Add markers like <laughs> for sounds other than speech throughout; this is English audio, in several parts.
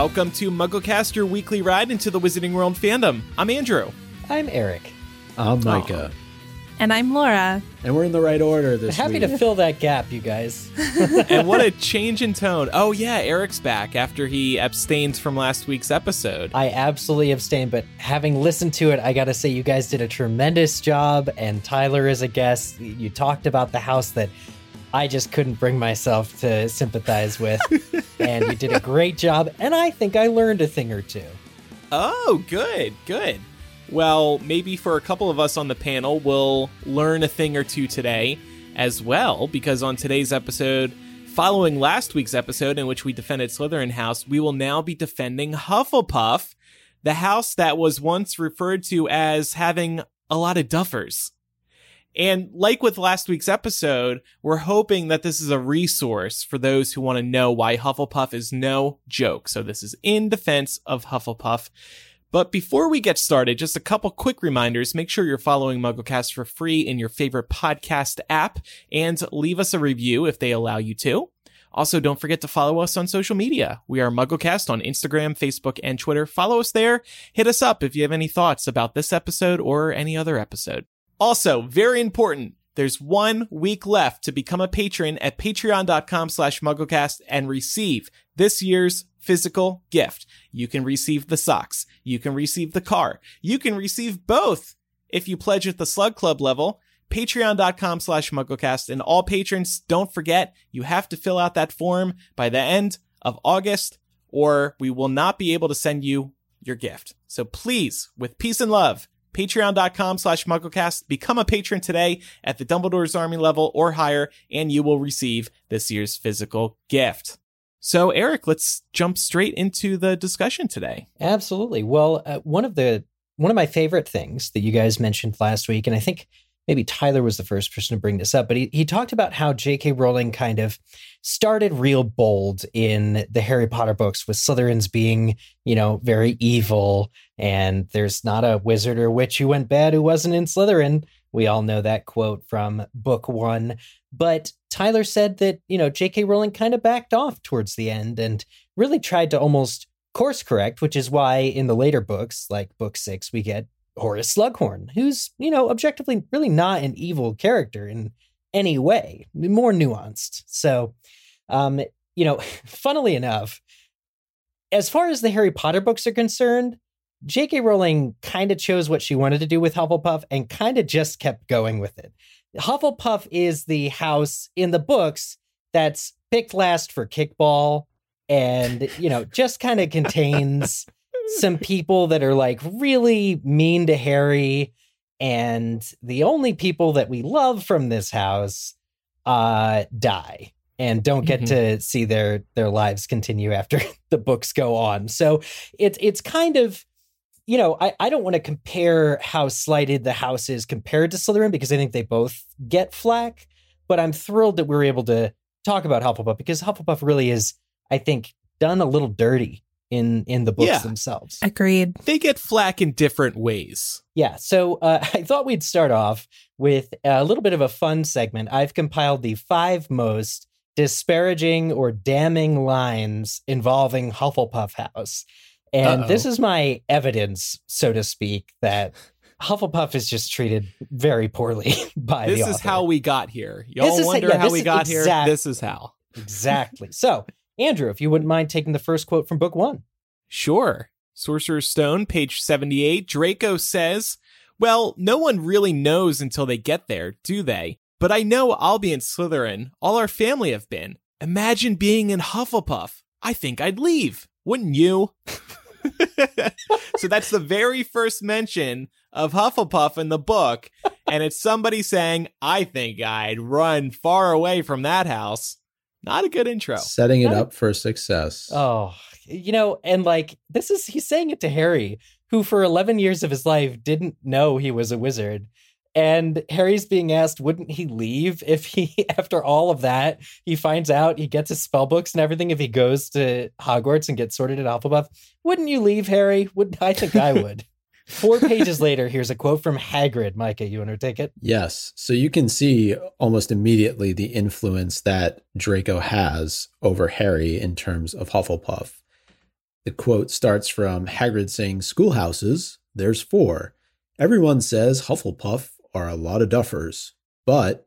Welcome to MuggleCast, your weekly ride into the Wizarding World fandom. I'm Andrew. I'm Eric. I'm oh. Micah. And I'm Laura. And we're in the right order this week. Happy week. to fill that gap, you guys. <laughs> and what a change in tone. Oh, yeah, Eric's back after he abstained from last week's episode. I absolutely abstained, but having listened to it, I gotta say, you guys did a tremendous job. And Tyler is a guest. You talked about the house that I just couldn't bring myself to sympathize with. <laughs> and you did a great job. And I think I learned a thing or two. Oh, good, good. Well, maybe for a couple of us on the panel, we'll learn a thing or two today as well, because on today's episode, following last week's episode in which we defended Slytherin House, we will now be defending Hufflepuff, the house that was once referred to as having a lot of duffers. And like with last week's episode, we're hoping that this is a resource for those who want to know why Hufflepuff is no joke. So this is in defense of Hufflepuff. But before we get started, just a couple quick reminders. Make sure you're following MuggleCast for free in your favorite podcast app and leave us a review if they allow you to. Also, don't forget to follow us on social media. We are MuggleCast on Instagram, Facebook, and Twitter. Follow us there. Hit us up if you have any thoughts about this episode or any other episode. Also, very important, there's one week left to become a patron at patreon.com slash mugglecast and receive this year's physical gift. You can receive the socks. You can receive the car. You can receive both if you pledge at the slug club level. Patreon.com slash mugglecast. And all patrons, don't forget, you have to fill out that form by the end of August or we will not be able to send you your gift. So please, with peace and love, patreon.com slash mugglecast. Become a patron today at the Dumbledore's Army level or higher, and you will receive this year's physical gift. So, Eric, let's jump straight into the discussion today. Absolutely. Well, uh, one of the one of my favorite things that you guys mentioned last week, and I think maybe Tyler was the first person to bring this up, but he, he talked about how J.K. Rowling kind of started real bold in the Harry Potter books with Slytherins being, you know, very evil, and there's not a wizard or witch who went bad who wasn't in Slytherin. We all know that quote from book one. But Tyler said that, you know, J.K. Rowling kind of backed off towards the end and really tried to almost course correct, which is why in the later books, like book six, we get Horace Slughorn, who's, you know, objectively really not an evil character in any way, more nuanced. So, um, you know, <laughs> funnily enough, as far as the Harry Potter books are concerned, J.K. Rowling kind of chose what she wanted to do with Hufflepuff and kind of just kept going with it. Hufflepuff is the house in the books that's picked last for kickball and, you know, just kind of <laughs> contains some people that are like really mean to Harry. And the only people that we love from this house uh, die and don't get mm-hmm. to see their their lives continue after <laughs> the books go on. So it's it's kind of you know, I, I don't want to compare how slighted the house is compared to Slytherin because I think they both get flack, but I'm thrilled that we are able to talk about Hufflepuff because Hufflepuff really is, I think, done a little dirty in in the books yeah. themselves. Agreed. They get flack in different ways. Yeah. So uh, <laughs> I thought we'd start off with a little bit of a fun segment. I've compiled the five most disparaging or damning lines involving Hufflepuff House. And Uh-oh. this is my evidence, so to speak, that <laughs> Hufflepuff is just treated very poorly <laughs> by this the is how we got here. Y'all this wonder is, yeah, how we got exact, here. This is how. Exactly. so, Andrew, if you wouldn't mind taking the first quote from book one. Sure. Sorcerer's Stone, page 78. Draco says, Well, no one really knows until they get there, do they? But I know I'll be in Slytherin. All our family have been. Imagine being in Hufflepuff. I think I'd leave. Wouldn't you? <laughs> so that's the very first mention of Hufflepuff in the book. And it's somebody saying, I think I'd run far away from that house. Not a good intro. Setting it up for success. Oh, you know, and like this is, he's saying it to Harry, who for 11 years of his life didn't know he was a wizard. And Harry's being asked, wouldn't he leave if he, <laughs> after all of that, he finds out he gets his spell books and everything if he goes to Hogwarts and gets sorted at Hufflepuff? Wouldn't you leave, Harry? Would I think I would. Four pages later, here's a quote from Hagrid. Micah, you want to take it? Yes. So you can see almost immediately the influence that Draco has over Harry in terms of Hufflepuff. The quote starts from Hagrid saying, Schoolhouses, there's four. Everyone says Hufflepuff are a lot of duffers, but.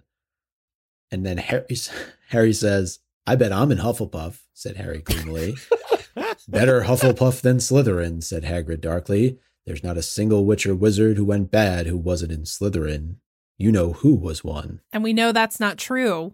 And then Harry, <laughs> Harry says, I bet I'm in Hufflepuff, said Harry gloomily. <laughs> Better Hufflepuff than Slytherin, said Hagrid darkly. There's not a single witch or wizard who went bad who wasn't in Slytherin. You know who was one. And we know that's not true.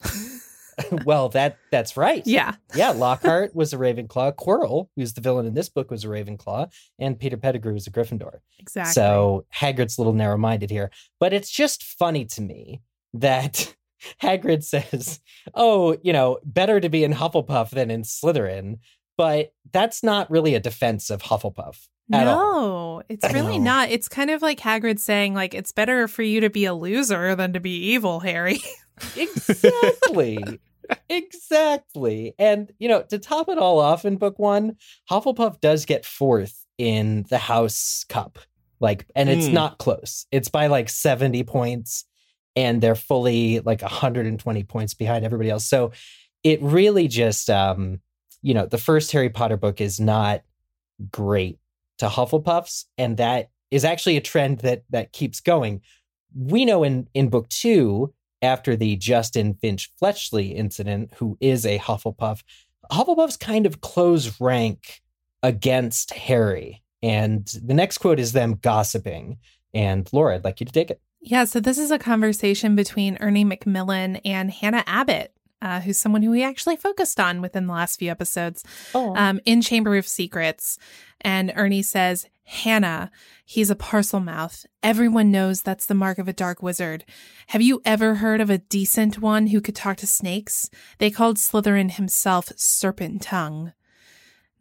<laughs> well, that that's right. Yeah. Yeah, Lockhart was a Ravenclaw. Quirrell, who's the villain in this book, was a Ravenclaw, and Peter Pettigrew was a Gryffindor. Exactly. So Hagrid's a little narrow-minded here, but it's just funny to me that <laughs> Hagrid says, "Oh, you know, better to be in Hufflepuff than in Slytherin," but that's not really a defense of Hufflepuff. At no, all. it's really No. not. It's kind of like Hagrid saying, like, it's better for you to be a loser than to be evil, Harry. <laughs> Exactly. exactly. And, you know, to top it all off in book one, Hufflepuff does get fourth in the House Cup. Like, and it's Hmm. not close. It's by like 70 points, and they're fully like 120 points behind everybody else. So it really just, um, you know, the first Harry Potter book is not great to Hufflepuffs, and that is actually a trend that that keeps going. We know in in book two, after the Justin Finch Fletchley incident, who is a Hufflepuff, Hufflepuffs kind of close rank against Harry. And the next quote is them gossiping. And Laura, I'd like you to take it. Yeah, so this is a conversation between Ernie Macmillan and Hannah Abbott, uh, who's someone who we actually focused on within the last few episodes Oh, um, in Chamber of Secrets. And Ernie says, Hannah, he's a Parselmouth. Everyone knows that's the mark of a dark wizard. Have you ever heard of a decent one who could talk to snakes? They called Slytherin himself Serpent Tongue.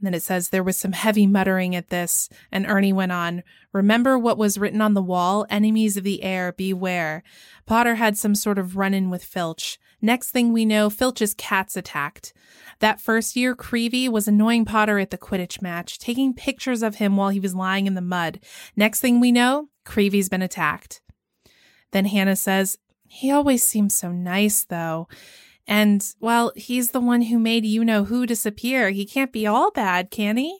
Then it says there was some heavy muttering at this, and Ernie went on, Remember what was written on the wall? Enemies of the heir, beware. Potter had some sort of run in with Filch. Next thing we know, Filch's cats attacked. That first year, Creevey was annoying Potter at the Quidditch match, taking pictures of him while he was lying in the mud. Next thing we know, Creevey's been attacked. Then Hannah says, He always seems so nice, though. And, well, he's the one who made you know who disappear. He can't be all bad, can he?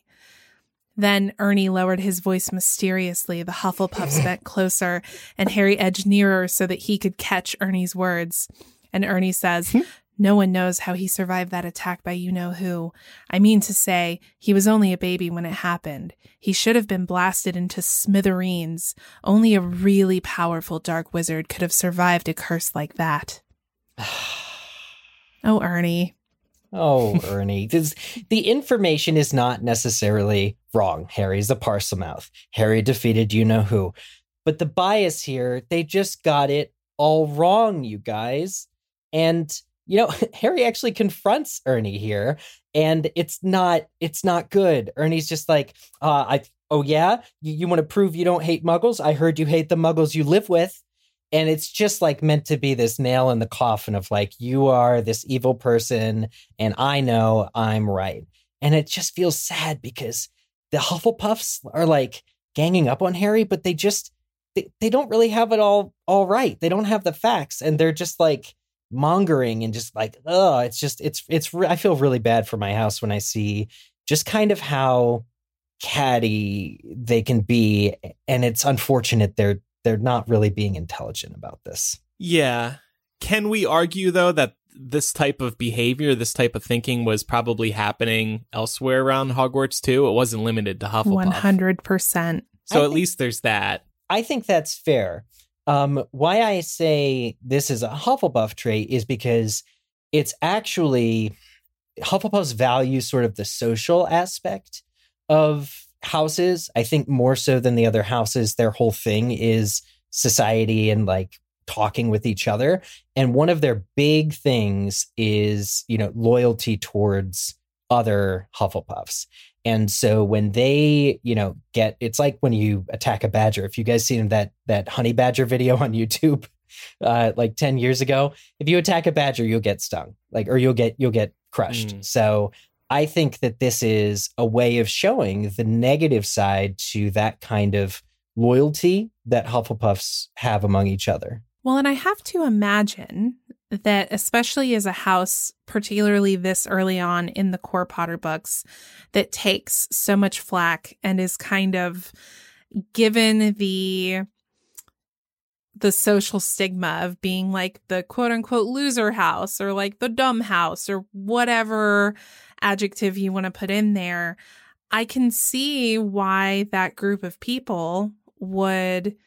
Then Ernie lowered his voice mysteriously. The Hufflepuffs <laughs> bent closer, and Harry edged nearer so that he could catch Ernie's words. And Ernie says, hmm. No one knows how he survived that attack by you know who. I mean to say, he was only a baby when it happened. He should have been blasted into smithereens. Only a really powerful dark wizard could have survived a curse like that. <sighs> Oh, Ernie. oh, <laughs> Ernie. This, the information is not necessarily wrong. Harry's a Parselmouth. Harry defeated you know who. But the bias here, they just got it all wrong, you guys. And you know, <laughs> Harry actually confronts Ernie here, and it's not it's not good. Ernie's just like, uh, I oh yeah, you, you want to prove you don't hate muggles? I heard you hate the muggles you live with. And it's just like meant to be this nail in the coffin of like, you are this evil person, and I know I'm right. And it just feels sad because the Hufflepuffs are like ganging up on Harry, but they just they, they don't really have it all all right. They don't have the facts, and they're just like mongering and just like, oh, it's just it's it's. re- I feel really bad for my house when I see just kind of how catty they can be, and it's unfortunate they're they're not really being intelligent about this. Yeah. Can we argue though that this type of behavior, this type of thinking was probably happening elsewhere around Hogwarts too? It wasn't limited to Hufflepuff. 100%. So I at think- least there's that. I think that's fair. Um, why I say this is a Hufflepuff trait is because it's actually Hufflepuffs value sort of the social aspect of houses. I think more so than the other houses, their whole thing is society and like talking with each other. And one of their big things is, you know, loyalty towards other Hufflepuffs. And so when they, you know, get it's like when you attack a badger. If you guys seen that that honey badger video on <laughs> YouTube uh like 10 years ago, if you attack a badger, you'll get stung. Like or you'll get you'll get crushed. Mm. So I think that this is a way of showing the negative side to that kind of loyalty that Hufflepuffs have among each other. Well, and I have to imagine that, especially as a house, particularly this early on in the core Potter books, that takes so much flack and is kind of given the the social stigma of being like the quote unquote loser house or like the dumb house or whatever adjective you want to put in there, I can see why that group of people would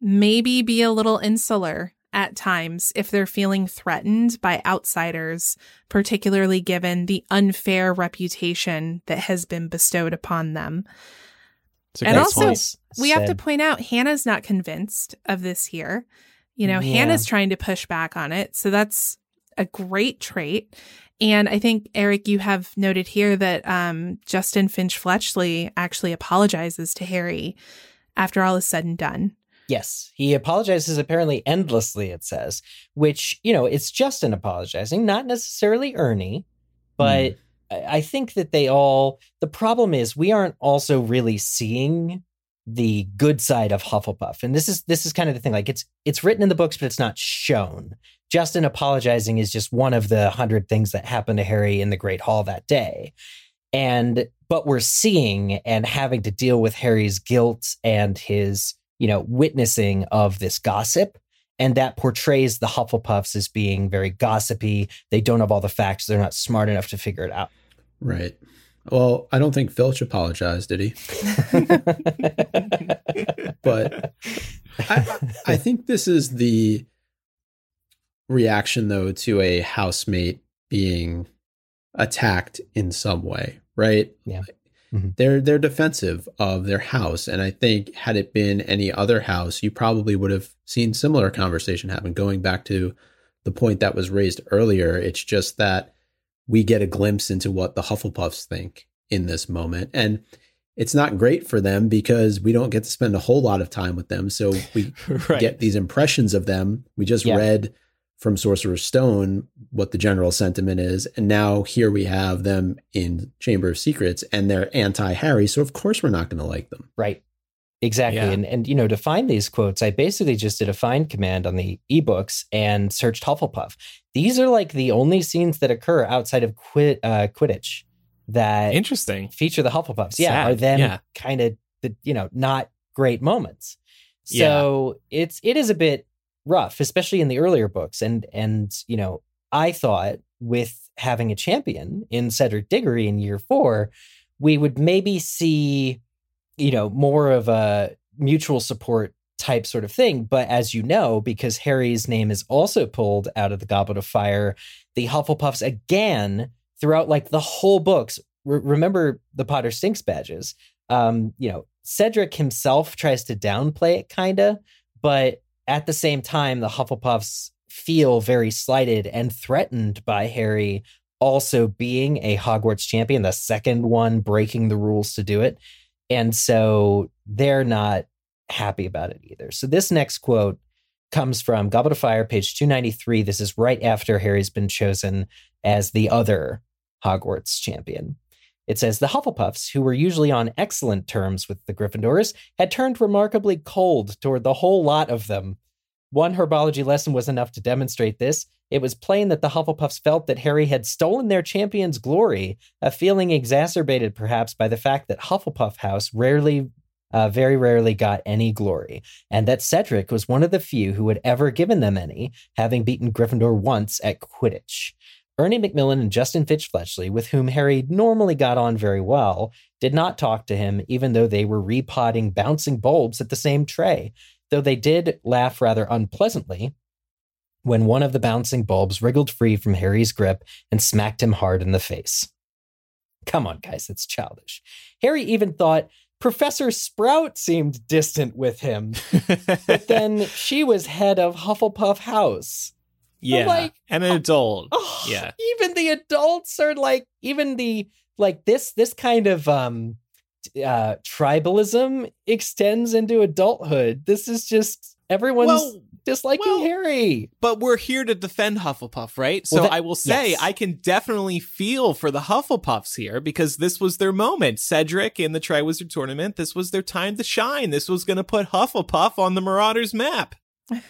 maybe be a little insular at times if they're feeling threatened by outsiders, particularly given the unfair reputation that has been bestowed upon them. And also, point. we have to point out Hannah's not convinced of this here. You know, yeah. Hannah's trying to push back on it. So that's a great trait. And I think, Eric, you have noted here that um, Justin Finch Fletchley actually apologizes to Harry after all is said and done. Yes, he apologizes apparently endlessly, it says, which, you know, it's Justin apologizing, not necessarily Ernie, but mm. I think that they all, the problem is we aren't also really seeing the good side of Hufflepuff. And this is this is kind of the thing. Like it's it's written in the books, but it's not shown. Justin apologizing is just one of the hundred things that happened to Harry in the Great Hall that day. And but we're seeing and having to deal with Harry's guilt and his, you know, witnessing of this gossip. And that portrays the Hufflepuffs as being very gossipy. They don't have all the facts. They're not smart enough to figure it out. Right. Well, I don't think Filch apologized, did he? <laughs> but I, I think this is the reaction, though, to a housemate being attacked in some way, right? Yeah. Mm-hmm. They're they're defensive of their house, and I think had it been any other house, you probably would have seen similar conversation happen. Going back to the point that was raised earlier, it's just that we get a glimpse into what the Hufflepuffs think in this moment, and it's not great for them because we don't get to spend a whole lot of time with them. So we <laughs> right. get these impressions of them. We just yeah. read from Sorcerer's Stone what the general sentiment is. And now here we have them in Chamber of Secrets and they're anti Harry. So of course we're not going to like them. Right. Exactly. Yeah. And and you know, to find these quotes, I basically just did a find command on the ebooks and searched Hufflepuff. These are like the only scenes that occur outside of quit, uh, Quidditch that interesting feature the Hufflepuffs. Sad. Yeah, are them yeah. kind of the you know not great moments. So yeah. it's it is a bit rough, especially in the earlier books. And and you know, I thought with having a champion in Cedric Diggory in year four, we would maybe see, you know, more of a mutual support type sort of thing. But as you know, because Harry's name is also pulled out of the Goblet of Fire, the Hufflepuffs again throughout like the whole books. Re- remember the Potter Stinks badges. Um, you know, Cedric himself tries to downplay it, kinda, but at the same time, the Hufflepuffs feel very slighted and threatened by Harry also being a Hogwarts champion, the second one breaking the rules to do it. And so they're not happy about it either. So this next quote comes from Goblet of Fire, page 293. This is right after Harry's been chosen as the other Hogwarts champion. It says the Hufflepuffs, who were usually on excellent terms with the Gryffindors, had turned remarkably cold toward the whole lot of them. One herbology lesson was enough to demonstrate this. It was plain that the Hufflepuffs felt that Harry had stolen their champion's glory, a feeling exacerbated perhaps by the fact that Hufflepuff House rarely, uh, very rarely got any glory, and that Cedric was one of the few who had ever given them any, having beaten Gryffindor once at Quidditch. Ernie Macmillan and Justin Finch Fletchley, with whom Harry normally got on very well, did not talk to him, even though they were repotting bouncing bulbs at the same tray, though they did laugh rather unpleasantly when one of the bouncing bulbs wriggled free from Harry's grip and smacked him hard in the face. Come on, guys, it's childish. Harry even thought Professor Sprout seemed distant with him, <laughs> but then she was head of Hufflepuff House. Yeah, like, and an adult. Oh, yeah, even the adults are like, even the like this this kind of um uh tribalism extends into adulthood. This is just everyone's well, disliking well, Harry. But we're here to defend Hufflepuff, right? So well, that, I will say yes. I can definitely feel for the Hufflepuffs here because this was their moment. Cedric in the Triwizard Tournament, this was their time to shine. This was going to put Hufflepuff on the Marauders map. And,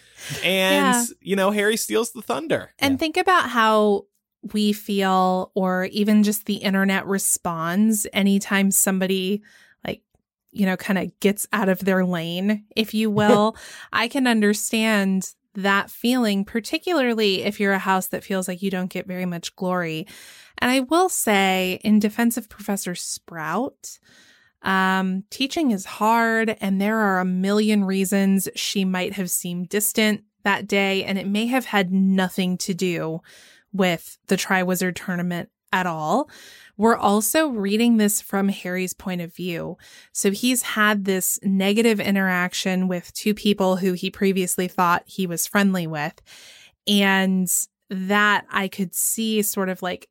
Yeah. you know, Harry steals the thunder. And Yeah. think about how we feel, or even just the internet responds anytime somebody, like, you know, kind of gets out of their lane, if you <laughs> will. I can understand that feeling, particularly if you're a house that feels like you don't get very much glory. And I will say, in defense of Professor Sprout, um, teaching is hard, and there are a million reasons she might have seemed distant that day, and it may have had nothing to do with the Triwizard tournament at all. We're also reading this from Harry's point of view. So he's had this negative interaction with two people who he previously thought he was friendly with. And that I could see sort of like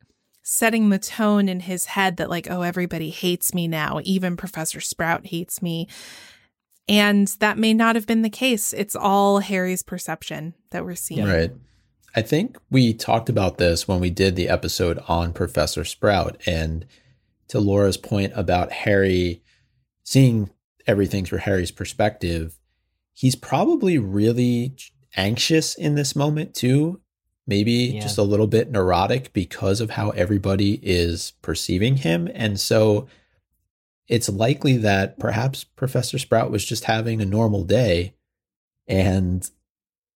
setting the tone in his head that, like, oh, everybody hates me now. Even Professor Sprout hates me. And that may not have been the case. It's all Harry's perception that we're seeing. Right. I think we talked about this when we did the episode on Professor Sprout. And to Laura's point about Harry seeing everything through Harry's perspective, he's probably really anxious in this moment too. Maybe Yeah. just a little bit neurotic because of how everybody is perceiving him. And so it's likely that perhaps Professor Sprout was just having a normal day and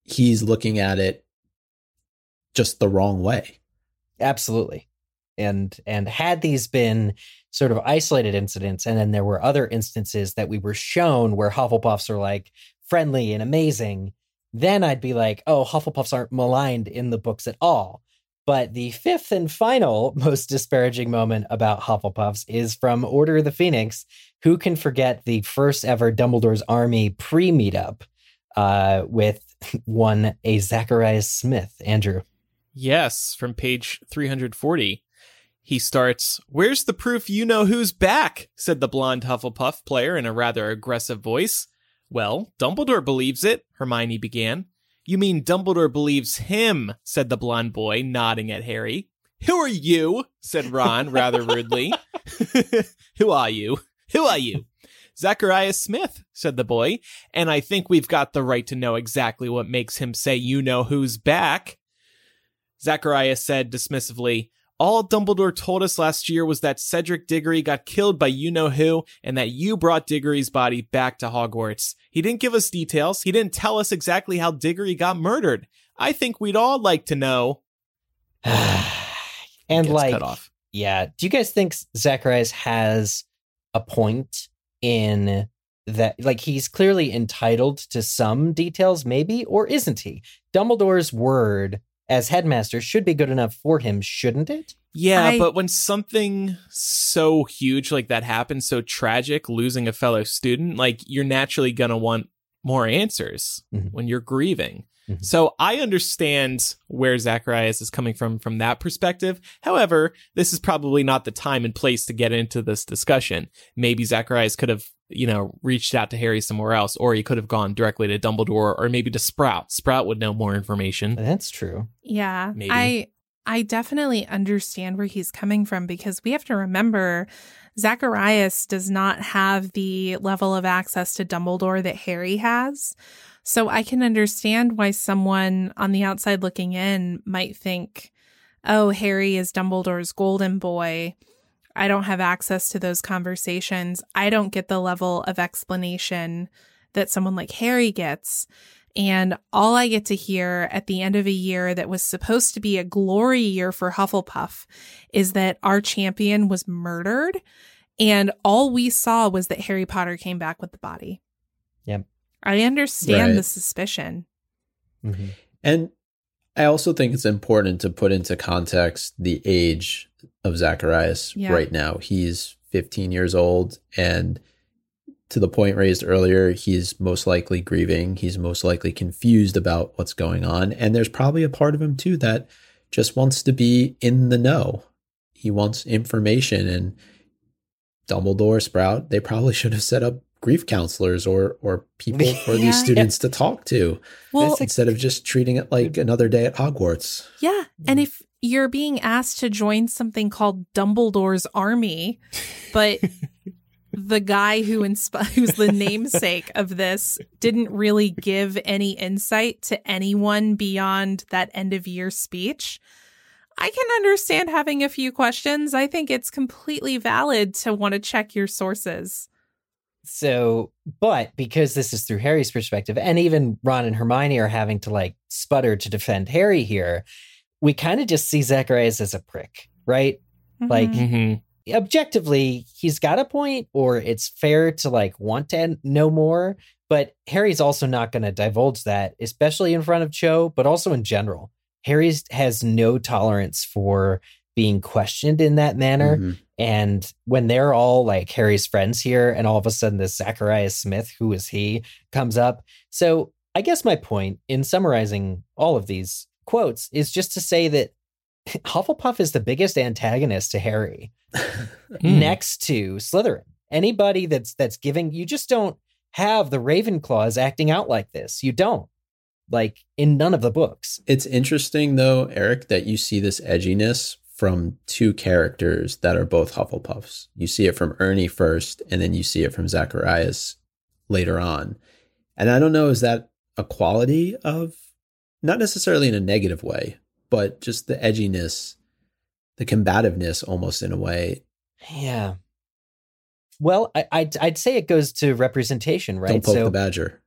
he's looking at it just the wrong way. Absolutely. And and had these been sort of isolated incidents, and then there were other instances that we were shown where Hufflepuffs are like friendly and amazing, then I'd be like, oh, Hufflepuffs aren't maligned in the books at all. But the fifth and final <laughs> most disparaging moment about Hufflepuffs is from Order of the Phoenix. Who can forget the first ever Dumbledore's Army pre meetup uh, with <laughs> one a Zacharias Smith? Andrew. Yes, from page 340. He starts, Where's the proof you know who's back? said the blonde Hufflepuff player in a rather aggressive voice. Well, Dumbledore believes it, Hermione began. You mean Dumbledore believes him, said the blonde boy, nodding at Harry. Who are you? said Ron rather rudely. <laughs> Who are you? Who are you? Zacharias Smith, said the boy, and I think we've got the right to know exactly what makes him say you know who's back. Zacharias said dismissively, All Dumbledore told us last year was that Cedric Diggory got killed by you know who, and that you brought Diggory's body back to Hogwarts. He didn't give us details. He didn't tell us exactly how Diggory got murdered. I think we'd all like to know. <sighs> and like, cut off. yeah, do you guys think Zacharias has a point in that? Like, he's clearly entitled to some details, maybe, or isn't he? Dumbledore's word as headmaster should be good enough for him, shouldn't it? Yeah, I- but when something so huge like that happens, so tragic, losing a fellow student, like you're naturally gonna want more answers Mhm. when you're grieving. Mhm. So I understand where Zacharias is coming from from that perspective. However, this is probably not the time and place to get into this discussion. Maybe Zacharias could have, you know, reached out to Harry somewhere else, or he could have gone directly to Dumbledore, or maybe to Sprout. Sprout would know more information. That's true. Yeah. Maybe. I I definitely understand where he's coming from because we have to remember Zacharias does not have the level of access to Dumbledore that Harry has. So I can understand why someone on the outside looking in might think, "Oh, Harry is Dumbledore's golden boy. I don't have access to those conversations. I don't get the level of explanation that someone like Harry gets." And all I get to hear at the end of a year that was supposed to be a glory year for Hufflepuff is that our champion was murdered. And all we saw was that Harry Potter came back with the body. Yep. I understand Right. the suspicion. Mhm. And I also think it's important to put into context the age of Zacharias Yeah. right now. He's 15 years old. And to the point raised earlier, he's most likely grieving. He's most likely confused about what's going on. And there's probably a part of him too that just wants to be in the know. He wants information. And Dumbledore, Sprout, they probably <laughs> should have set up grief counselors or or people <laughs> for Yeah. these students to talk to Well, instead of just treating it like another day at Hogwarts. yeah. And if you're being asked to join something called Dumbledore's army, but the <laughs> the guy who insp- who's the namesake of this didn't really give any insight to anyone beyond that end of year speech. I can understand having a few questions. I think it's completely valid to want to check your sources. So, but because this is through Harry's perspective, and even Ron and Hermione are having to like sputter to defend Harry here, we kind of just see Zacharias as a prick, right? Like, Mhm. Mm-hmm. objectively, he's got a point, or it's fair to like want to know more. But Harry's also not going to divulge that, especially in front of Cho, but also in general. Harry has no tolerance for being questioned in that manner. Mhm. And when they're all like Harry's friends here, and all of a sudden this Zacharias Smith, who is he, comes up. So I guess my point in summarizing all of these quotes is just to say that <laughs> Hufflepuff is the biggest antagonist to Harry <laughs> Hmm. next to Slytherin. Anybody that's that's giving you just don't have the Ravenclaws acting out like this. You don't. Like in none of the books. It's interesting though, Eric, that you see this edginess from two characters that are both Hufflepuffs. You see it from Ernie first, and then you see it from Zacharias later on. And I don't know, is that a quality of not necessarily in a negative way, but just the edginess, the combativeness almost in a way. Yeah. Well, I, I'd I'd say it goes to representation, right? Don't poke so the badger.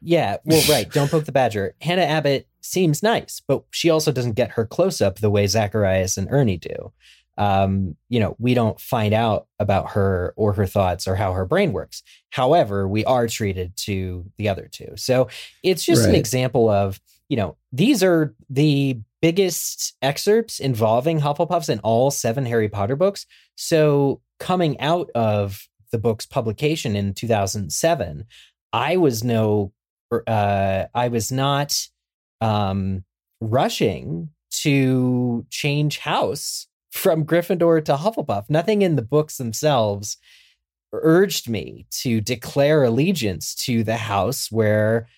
Yeah, well, right. Don't poke the badger. Hannah Abbott seems nice, but she also doesn't get her close up the way Zacharias and Ernie do. Um, you know, we don't find out about her or her thoughts or how her brain works. However, we are treated to the other two. So it's just an example of, you know, these are the biggest excerpts involving Hufflepuffs in all seven Harry Potter books. So coming out of the book's publication in 2007, I was no uh, I was not um, rushing to change house from Gryffindor to Hufflepuff. Nothing in the books themselves urged me to declare allegiance to the house where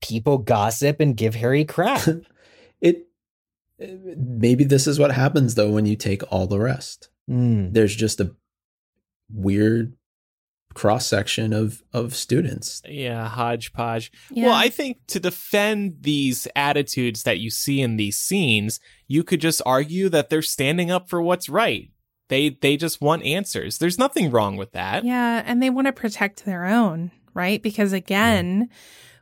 people gossip and give Harry crap. <laughs> It maybe this is what happens though when you take all the rest. Mm. There's just a weird cross section of of students. Yeah, hodgepodge. Yeah. Well, I think to defend these attitudes that you see in these scenes, you could just argue that they're standing up for what's right. They they just want answers. There's nothing wrong with that. Yeah, and they want to protect their own, right? Because again,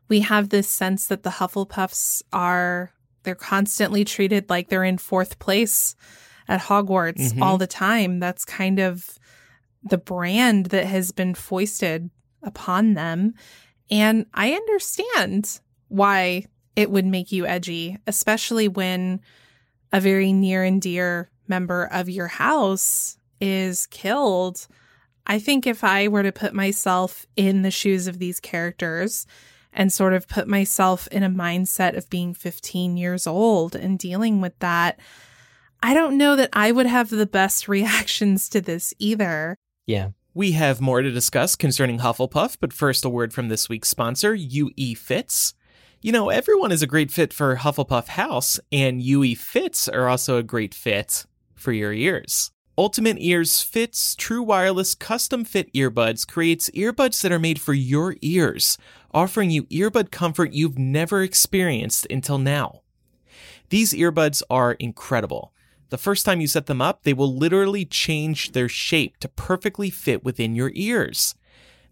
we have this sense that the Hufflepuffs are they're constantly treated like they're in fourth place at Hogwarts Mhm. all the time. That's kind of the brand that has been foisted upon them. And I understand why it would make you edgy, especially when a very near and dear member of your house is killed. I think if I were to put myself in the shoes of these characters and sort of put myself in a mindset of being 15 years old and dealing with that, I don't know that I would have the best <laughs> reactions to this either. Yeah. We have more to discuss concerning Hufflepuff, but first a word from this week's sponsor, UE Fits. You know, everyone is a great fit for Hufflepuff House, and UE Fits are also a great fit for your ears. Ultimate Ears Fits True Wireless Custom Fit Earbuds creates earbuds that are made for your ears, offering you earbud comfort you've never experienced until now. These earbuds are incredible. The first time you set them up, they will literally change their shape to perfectly fit within your ears.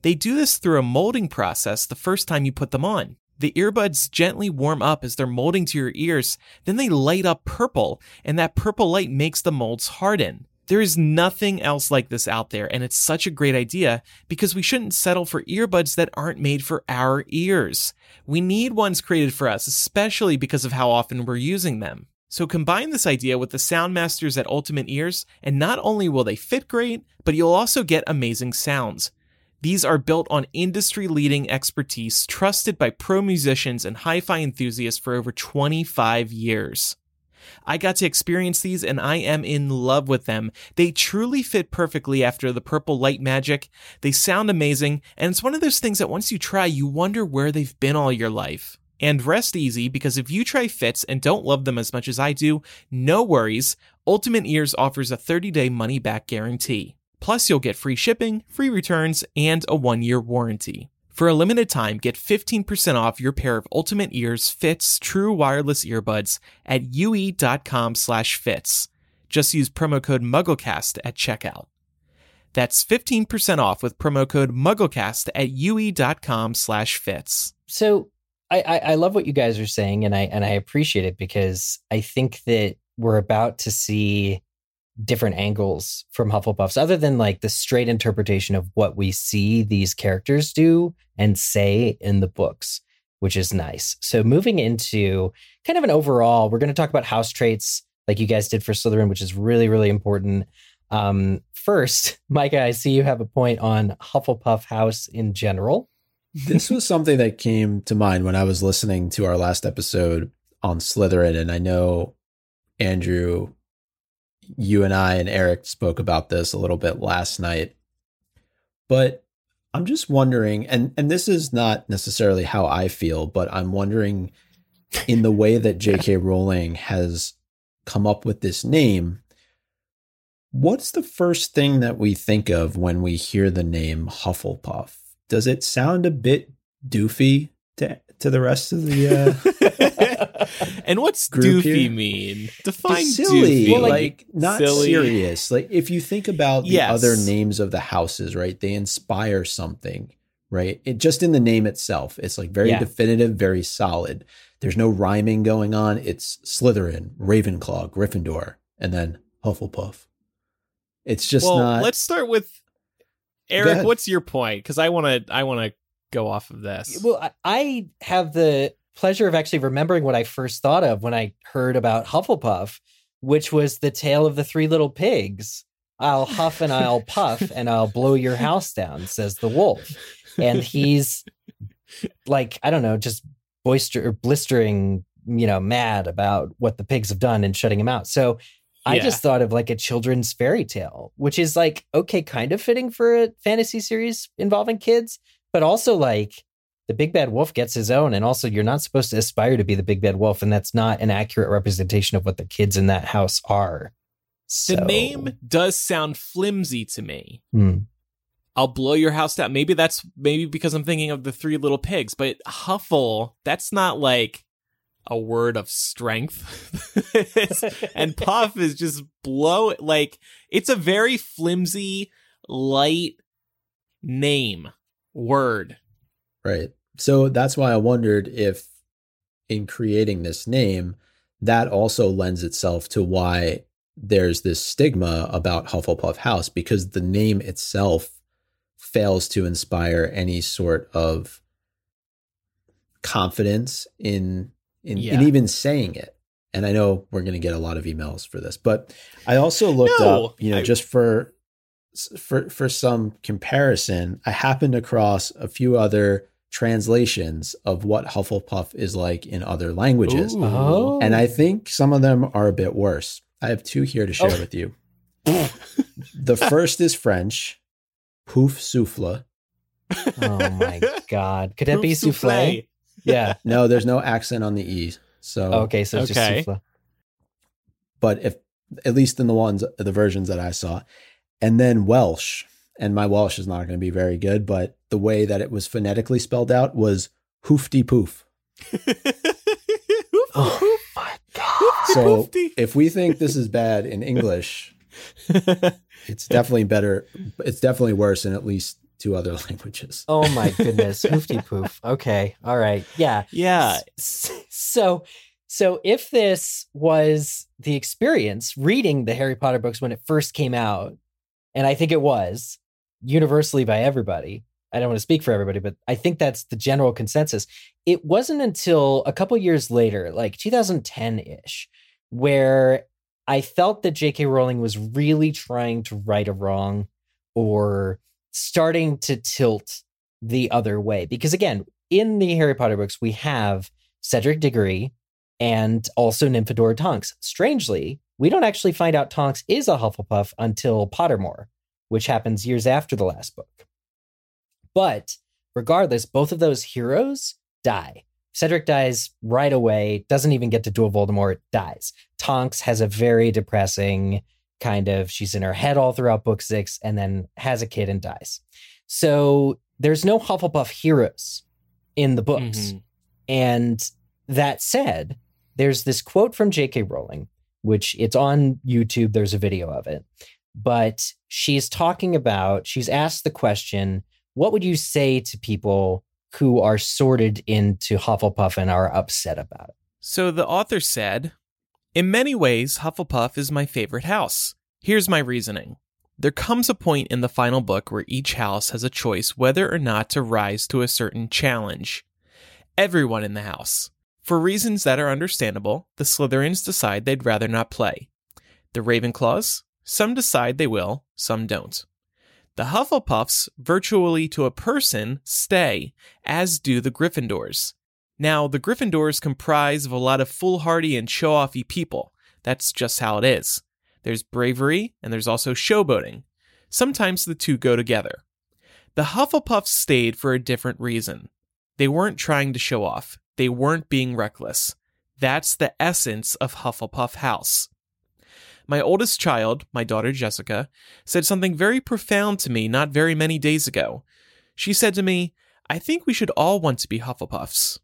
They do this through a molding process the first time you put them on. The earbuds gently warm up as they're molding to your ears, then they light up purple, and that purple light makes the molds harden. There is nothing else like this out there, and it's such a great idea because we shouldn't settle for earbuds that aren't made for our ears. We need ones created for us, especially because of how often we're using them. So combine this idea with the Soundmasters at Ultimate Ears, and not only will they fit great, but you'll also get amazing sounds. These are built on industry leading expertise trusted by pro musicians and hi fi enthusiasts for over 25 years. I got to experience these and I am in love with them. They truly fit perfectly after the purple light magic. They sound amazing, and it's one of those things that once you try, you wonder where they've been all your life. And rest easy because if you try Fits and don't love them as much as I do, no worries. Ultimate Ears offers a 30 day money back guarantee. Plus, you'll get free shipping, free returns, and a one year warranty. For a limited time, get 15% off your pair of Ultimate Ears Fits True Wireless Earbuds at ue.com slash fits. Just use promo code MuggleCast at checkout. That's 15% off with promo code MuggleCast at ue.com slash fits. So I, I, I love what you guys are saying, and I and I appreciate it because I think that we're about to see different angles from Hufflepuffs, other than like the straight interpretation of what we see these characters do and say in the books, which is nice. So moving into kind of an overall, we're going to talk about house traits like you guys did for Slytherin, which is really really important. Um, first, <laughs> Micah, I see you have a point on Hufflepuff House in general. This was something that came to mind when I was listening to our last episode on Slytherin, and I know Andrew, you and I and Eric spoke about this a little bit last night. But I'm just wondering, and and this is not necessarily how I feel, but I'm wondering in the way that J.K. <laughs> Rowling has come up with this name. What's the first thing that we think of when we hear the name Hufflepuff? Does it sound a bit doofy to to the rest of the uh <laughs> and what's doofy here? mean? Define silly, doofy. Well, like, like, not silly. serious. Like if you think about the Yes. other names of the houses, right? They inspire something, right? It just in the name itself, it's like very Yeah. definitive, very solid. There's no rhyming going on. It's Slytherin, Ravenclaw, Gryffindor, and then Hufflepuff. It's just well, not. let's start with Go Eric. What's your point? Because I want to, I want to go off of this. Well, I, I have the pleasure of actually remembering what I first thought of when I heard about Hufflepuff, which was the tale of the three little pigs. I'll huff and I'll <laughs> puff and I'll blow your house down, says the wolf. And he's like, I don't know, just boister blistering, you know, mad about what the pigs have done and shutting him out. So I Yeah. just thought of like a children's fairy tale, which is like, okay, kind of fitting for a fantasy series involving kids, but also like the big bad wolf gets his own. And also, you're not supposed to aspire to be the big bad wolf. And that's not an accurate representation of what the kids in that house are. The name does sound flimsy to me. Hmm. I'll blow your house down. Maybe that's maybe because I'm thinking of the three little pigs, but Huffle, that's not like a word of strength. <laughs> And Puff is just blow like it's a very flimsy, light name word. Right. So that's why I wondered if in creating this name, that also lends itself to why there's this stigma about Hufflepuff House because the name itself fails to inspire any sort of confidence in in, Yeah. in even saying it. And I know we're going to get a lot of emails for this, but I also looked No, up, you know, I- just for for for some comparison, I happened across a few other translations of what Hufflepuff is like in other languages. Ooh. Oh. And I think some of them are a bit worse. I have two here to oh. share Oh. with you. <laughs> the first is French, pouf souffle. Oh my God. Could that be Pouf souffle? Yeah. No, there's no accent on the E. So, Okay. So it's Okay. just souffle. but if at least in the ones, the versions that I saw, and then Welsh. And my Welsh is not going to be very good, but the way that it was phonetically spelled out was hoofty poof. <laughs> Oh my God. So if we think this is bad in English, <laughs> it's definitely better. It's definitely worse in at least two other <laughs> languages. Oh my goodness. <laughs> Hoofty poof. Okay. All right. Yeah. yeah. So, so if this was the experience reading the Harry Potter books when it first came out, and I think it was universally by everybody. I don't want to speak for everybody, but I think that's the general consensus. It wasn't until a couple years later, like 2010 ish, where I felt that J.K. Rowling was really trying to right a wrong or starting to tilt the other way. Because again, in the Harry Potter books, we have Cedric Diggory and also Nymphadora Tonks. Strangely, we don't actually find out Tonks is a Hufflepuff until Pottermore, which happens years after the last book. But regardless, both of those heroes die. Cedric dies right away, doesn't even get to duel Voldemort, dies. Tonks has a very depressing kind of she's in her head all throughout book six and then has a kid and dies. So there's no Hufflepuff heroes in the books. Mhm. And that said, there's this quote from J.K. Rowling, which it's on YouTube. There's a video of it. But she's talking about, she's asked the question, what would you say to people who are sorted into Hufflepuff and are upset about it? So the author said, In many ways, Hufflepuff is my favorite house. Here's my reasoning. There comes a point in the final book where each house has a choice whether or not to rise to a certain challenge. Everyone in the house. For reasons that are understandable, the Slytherins decide they'd rather not play. The Ravenclaws, some decide they will, some don't. The Hufflepuffs, virtually to a person, stay, as do the Gryffindors. Now, the Gryffindors comprise of a lot of foolhardy and show offy people. That's just how it is. There's bravery and there's also showboating. Sometimes the two go together. The Hufflepuffs stayed for a different reason. They weren't trying to show off, they weren't being reckless. That's the essence of Hufflepuff House. My oldest child, my daughter Jessica, said something very profound to me not very many days ago. She said to me, I think we should all want to be Hufflepuffs.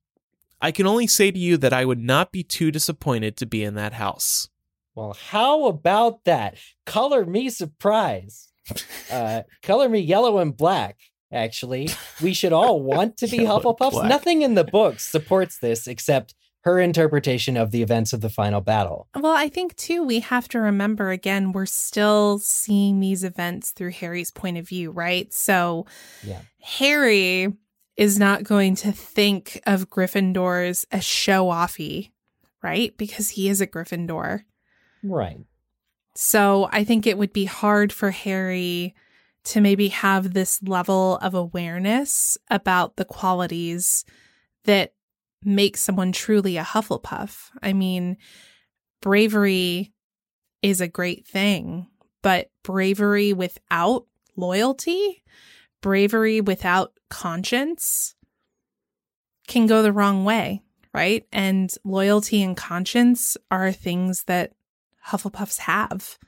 I can only say to you that I would not be too disappointed to be in that house. Well, how about that? Color me surprised. <laughs> Uh, color me yellow and black. Actually, we should all <laughs> want to be Hufflepuffs. Nothing in the books supports this except her interpretation of the events of the final battle. Well, I think too, we have to remember again, we're still seeing these events through Harry's point of view, right? So, Yeah. Harry is not going to think of Gryffindors as show offy, right? Because he is a Gryffindor. Right. So, I think it would be hard for Harry to maybe have this level of awareness about the qualities that make someone truly a Hufflepuff. I mean, bravery is a great thing, but bravery without loyalty, bravery without conscience can go the wrong way, right? And loyalty and conscience are things that Hufflepuffs have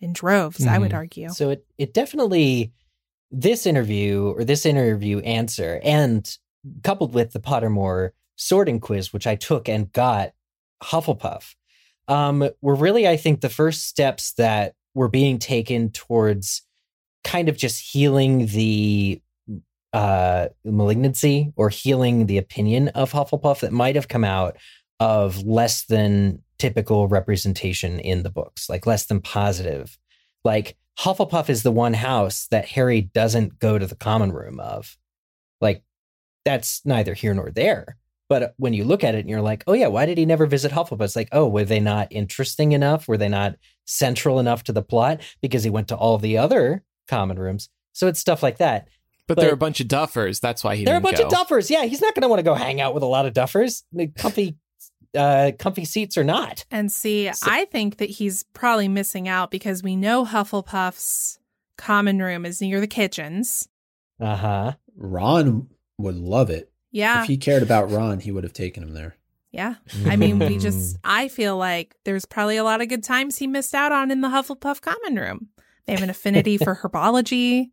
in droves, I would Mhm. argue. So it it definitely this interview or this interview answer and coupled with the Pottermore sorting quiz, which I took and got Hufflepuff, um, were really, I think, the first steps that were being taken towards kind of just healing the uh, malignancy or healing the opinion of Hufflepuff that might have come out of less than typical representation in the books, like less than positive. Like Hufflepuff is the one house that Harry doesn't go to the common room of. Like that's neither here nor there. But when you look at it and you're like, oh yeah, why did he never visit Hufflepuff? It's like, oh, were they not interesting enough? Were they not central enough to the plot? Because he went to all the other common rooms. So it's stuff like that. But, But- they're a bunch of duffers. That's why he They're a bunch go. of duffers. Yeah, he's not going to want to go hang out with a lot of duffers, comfy, uh, comfy seats or not. And see, So- I think that he's probably missing out because we know Hufflepuff's common room is near the kitchens. Uh huh. Ron would love it. Yeah. If he cared about Ron, he would have taken him there. yeah. I mean, we just, <laughs> I feel like there's probably a lot of good times he missed out on in the Hufflepuff common room. They have an affinity for herbology.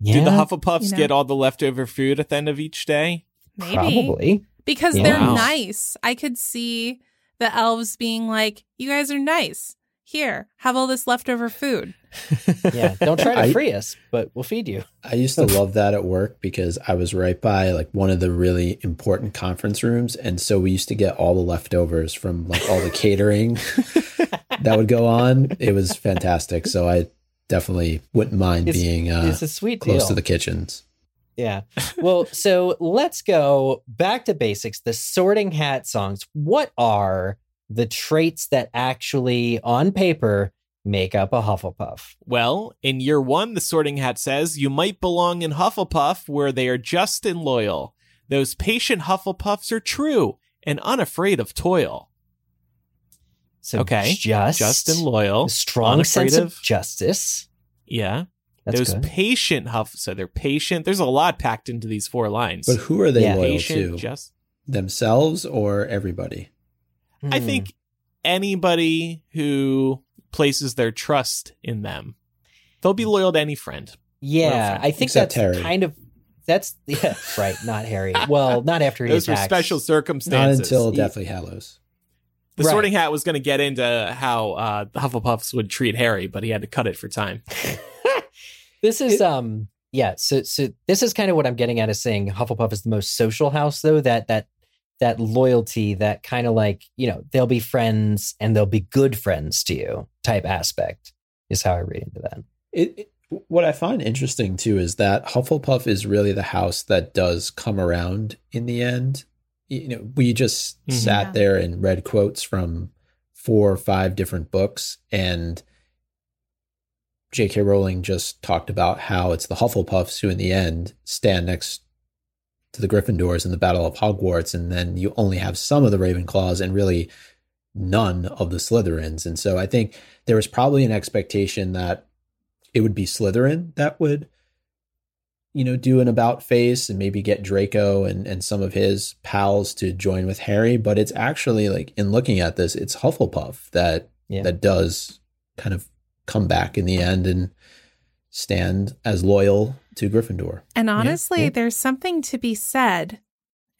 yeah, Do the Hufflepuffs You know. get all the leftover food at the end of each day? Maybe. probably. Because Yeah. they're Wow. nice. I could see the elves being like, you guys are nice. Here, have all this leftover food. <laughs> Yeah, don't try to I- free us, but we'll feed you. I used to love that at work because I was right by like one of the really important conference rooms, and so we used to get all the leftovers from like all the catering <laughs> that would go on. It was fantastic. So I definitely wouldn't mind It's- being uh, it's a sweet close deal. to the kitchens. Yeah. Well, so let's go back to basics. The sorting hat songs. What are the traits that actually, on paper, make up a Hufflepuff? Well, in year one, the sorting hat says you might belong in Hufflepuff where they are just and loyal. Those patient Hufflepuffs are true and unafraid of toil. So Okay. just, Just and loyal. strong sense of of- justice. Yeah. That's Those good. patient Huff. So they're patient. There's a lot packed into these four lines. But who are they Yeah. loyal patient, to? just. Themselves or everybody? I Hmm. think anybody who places their trust in them. They'll be loyal to any friend. Yeah, friend. I think Except that's Harry. kind of that's <laughs> yeah, right. Not Harry. Well, not after he Those were attacks. special Not until Deathly Hallows. the Right. Sorting Hat was going to get into how uh, the Hufflepuffs would treat Harry, but he had to cut it for time. <laughs> This is um yeah, so so this is kind of what I'm getting at is saying Hufflepuff is the most social house though that that that loyalty that kind of like, you know, they'll be friends and they'll be good friends to you type aspect is how I read into that. It, it- what I find interesting too is that Hufflepuff is really the house that does come around in the end. You know, we just Mhm. sat Yeah. there and read quotes from four or five different books, and J.K. Rowling just talked about how it's the Hufflepuffs who, in the end, stand next to the Gryffindors in the Battle of Hogwarts, and then you only have some of the Ravenclaws and really none of the Slytherins. And so I think there was probably an expectation that it would be Slytherin that would, you know, do an about face and maybe get Draco and, and some of his pals to join with Harry. But it's actually like in looking at this, it's Hufflepuff that Yeah. that does kind of come back in the end and stand as loyal to Gryffindor. And honestly, yeah. there's something to be said.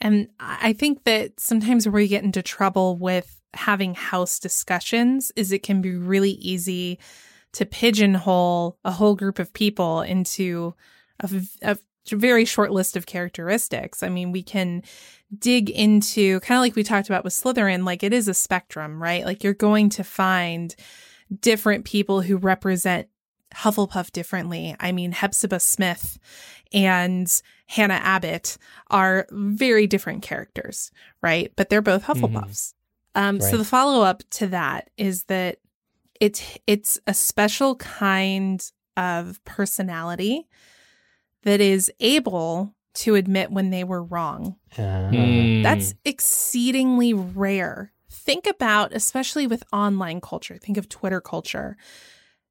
And I think that sometimes where we get into trouble with having house discussions is it can be really easy to pigeonhole a whole group of people into a very short list of characteristics. I mean, we can dig into kind of like we talked about with Slytherin, like it is a spectrum, right? Like you're going to find different people who represent Hufflepuff differently. I mean, Hepzibah Smith and Hannah Abbott are very different characters, right? But they're both Hufflepuffs. Um, So the follow up to that is that it's it's a special kind of personality that is able to admit when they were wrong. Uh, Hmm. That's exceedingly rare. Think about, especially with online culture, think of Twitter culture.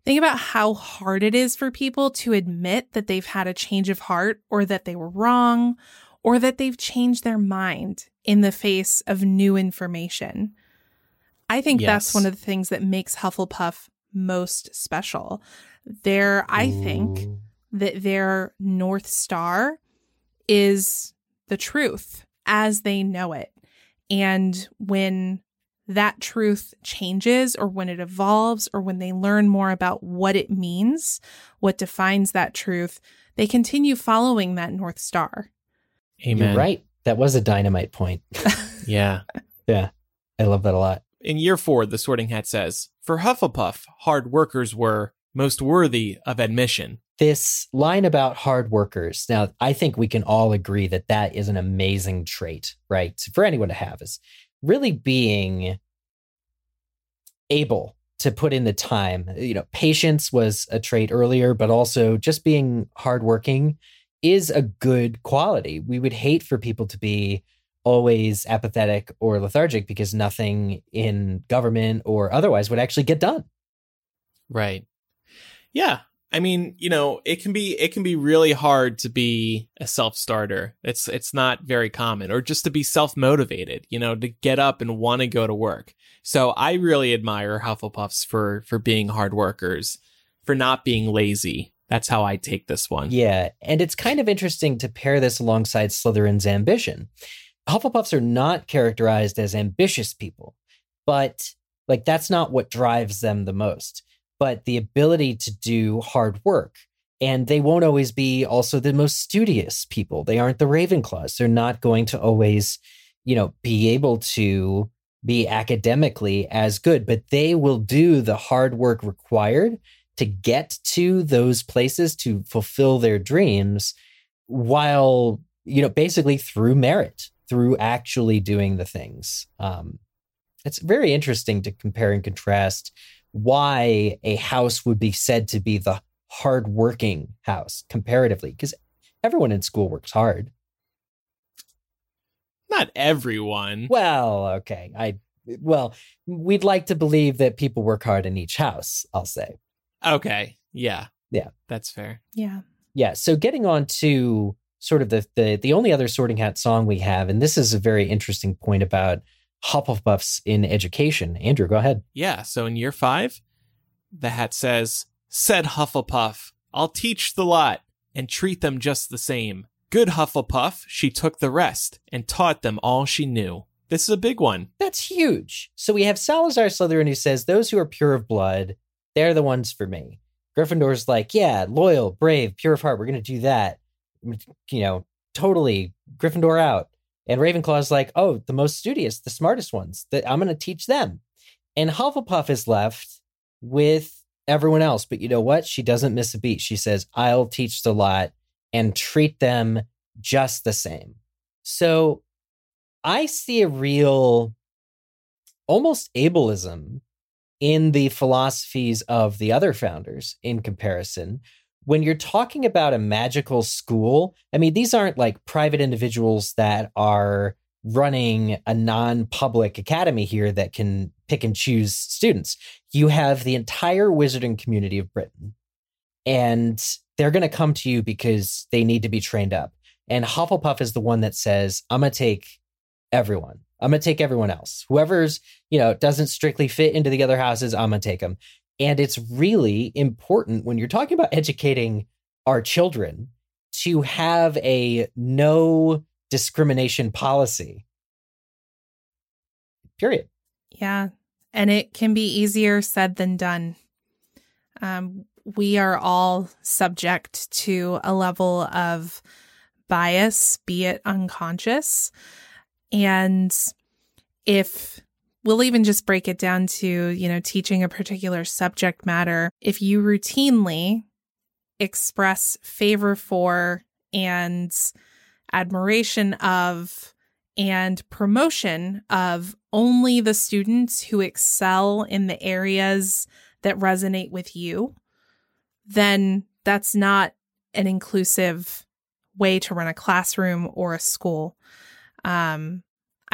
Think about how hard it is for people to admit that they've had a change of heart or that they were wrong or that they've changed their mind in the face of new information. I think that's one of the things that makes Hufflepuff most special. There, I think, that their North Star is the truth as they know it. And when that truth changes or when it evolves or when they learn more about what it means, what defines that truth, they continue following that North Star. Amen. You're right. That was a dynamite point. <laughs> Yeah. Yeah. I love that a lot. In year four, the Sorting Hat says, For Hufflepuff, hard workers were most worthy of admission. This line about hard workers. Now, I think we can all agree that that is an amazing trait, right? For anyone to have is really being able to put in the time. You know, patience was a trait earlier, but also just being hardworking is a good quality. We would hate for people to be always apathetic or lethargic because nothing in government or otherwise would actually get done. Right. Yeah. I mean, you know, it can be it can be really hard to be a self-starter. It's it's not very common or just to be self-motivated, you know, to get up and want to go to work. So I really admire Hufflepuffs for for being hard workers, for not being lazy. That's how I take this one. Yeah, and it's kind of interesting to pair this alongside Slytherin's ambition. Hufflepuffs are not characterized as ambitious people, but like that's not what drives them the most. But the ability to do hard work. And they won't always be also the most studious people. They aren't the Ravenclaws. They're not going to always, you know, be able to be academically as good, but they will do the hard work required to get to those places to fulfill their dreams while you know basically through merit through actually doing the things um it's very interesting to compare and contrast why a house would be said to be the hardworking house comparatively because everyone in school works hard Not everyone. well okay i well we'd like to believe that people work hard in each house i'll say Okay. Yeah. Yeah. That's fair. Yeah. Yeah. So getting on to sort of the, the the only other sorting hat song we have, and this is a very interesting point about Hufflepuffs in education. Andrew, go ahead. Yeah. So in year five, the hat says, Said Hufflepuff, I'll teach the lot and treat them just the same. Good Hufflepuff, she took the rest and taught them all she knew. This is a big one. That's huge. So we have Salazar Slytherin who says, Those who are pure of blood, they're the ones for me. Gryffindor's like, Yeah, loyal, brave, pure of heart. We're going to do that. You know, totally Gryffindor out. And Ravenclaw's like, Oh, the most studious, the smartest ones. That I'm going to teach them. And Hufflepuff is left with everyone else. But you know what? She doesn't miss a beat. She says, I'll teach the lot and treat them just the same. So I see a real almost ableism in the philosophies of the other founders in comparison. When you're talking about a magical school, I mean, these aren't like private individuals that are running a non public academy here that can pick and choose students. You have the entire wizarding community of Britain, and they're going to come to you because they need to be trained up. And Hufflepuff is the one that says, I'm going to take everyone. I'm going to take everyone else. Whoever's, you know, doesn't strictly fit into the other houses, I'm going to take them. And it's really important when you're talking about educating our children to have a no discrimination policy. Period. Yeah. And it can be easier said than done. Um, we are all subject to a level of bias, be it unconscious. And if we'll even just break it down to, you know, teaching a particular subject matter, if you routinely express favor for and admiration of and promotion of only the students who excel in the areas that resonate with you, then that's not an inclusive way to run a classroom or a school. Um,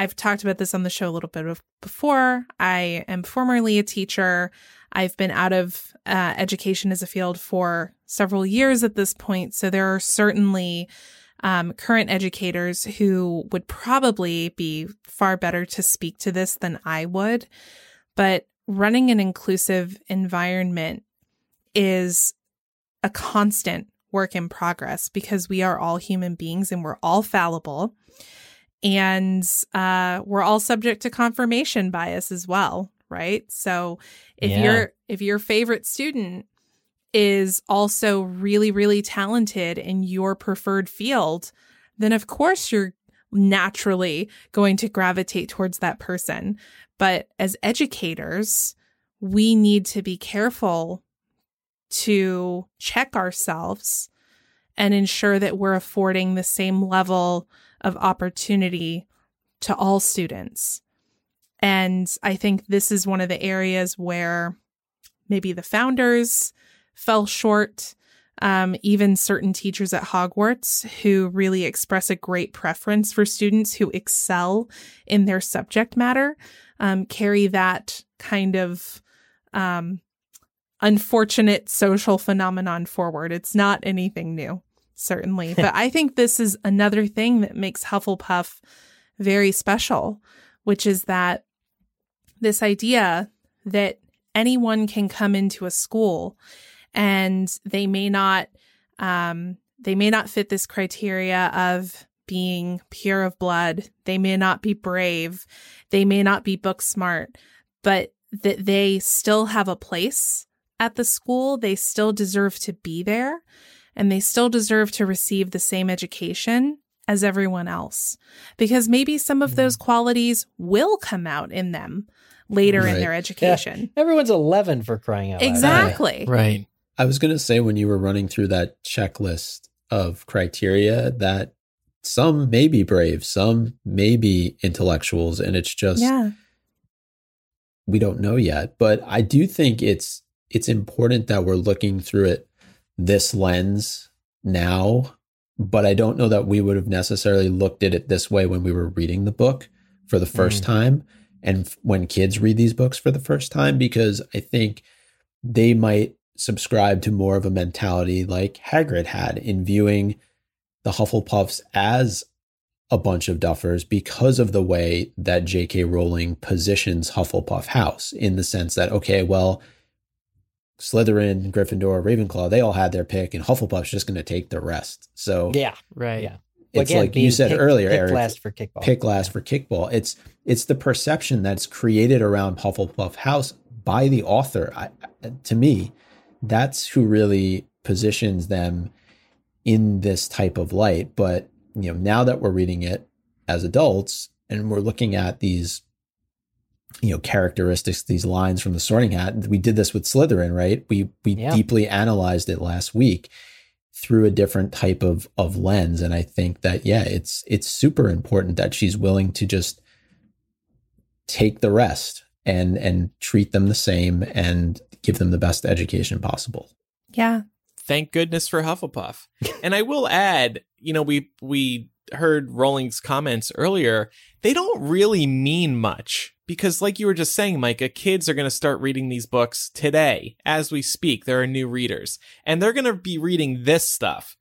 I've talked about this on the show a little bit before. I am formerly a teacher. I've been out of uh, education as a field for several years at this point. So there are certainly um, current educators who would probably be far better to speak to this than I would. But running an inclusive environment is a constant work in progress because we are all human beings and we're all fallible. And uh, we're all subject to confirmation bias as well, right? So if yeah. your if your favorite student is also really, really talented in your preferred field, then of course you're naturally going to gravitate towards that person. But as educators, we need to be careful to check ourselves and ensure that we're affording the same level of opportunity to all students. And I think this is one of the areas where maybe the founders fell short. Um, even certain teachers at Hogwarts who really express a great preference for students who excel in their subject matter um, carry that kind of um, unfortunate social phenomenon forward. It's not anything new, certainly. <laughs> but I think this is another thing that makes Hufflepuff very special, which is that this idea that anyone can come into a school and they may not um, they may not fit this criteria of being pure of blood. They may not be brave. They may not be book smart but that they still have a place at the school. They still deserve to be there and they still deserve to receive the same education as everyone else because maybe some of those mm. qualities will come out in them later right. in their education. Yeah. Everyone's 11 for crying out loud. Exactly. Right. I was going to say when you were running through that checklist of criteria that some may be brave, some may be intellectuals, and it's just yeah. we don't know yet. But I do think it's it's important that we're looking through it this lens now. But I don't know that we would have necessarily looked at it this way when we were reading the book for the first mm. time, and when kids read these books for the first time, because I think they might subscribe to more of a mentality like Hagrid had in viewing the Hufflepuffs as a bunch of duffers because of the way that J.K. Rowling positions Hufflepuff House in the sense that, okay, well, Slytherin, Gryffindor, Ravenclaw, they all had their pick, and Hufflepuff's just going to take the rest. So Yeah. Right. Yeah. it's Again, like you said pick- earlier, pick Eric. last for kickball. pick last for kickball. It's it's the perception that's created around Hufflepuff House by the author. I, I- to me, that's who really positions them in this type of light. But you know, now that we're reading it as adults and we're looking at these you know characteristics these lines from the sorting hat we did this with slytherin right we we Yeah. deeply analyzed it last week through a different type of of lens and i think that yeah it's it's super important that she's willing to just take the rest and and treat them the same and give them the best education possible Yeah. Thank goodness for Hufflepuff. <laughs> and I will add, you know, we we heard Rowling's comments earlier. They don't really mean much because, like you were just saying, Micah, kids are going to start reading these books today as we speak. There are new readers, and they're going to be reading this stuff.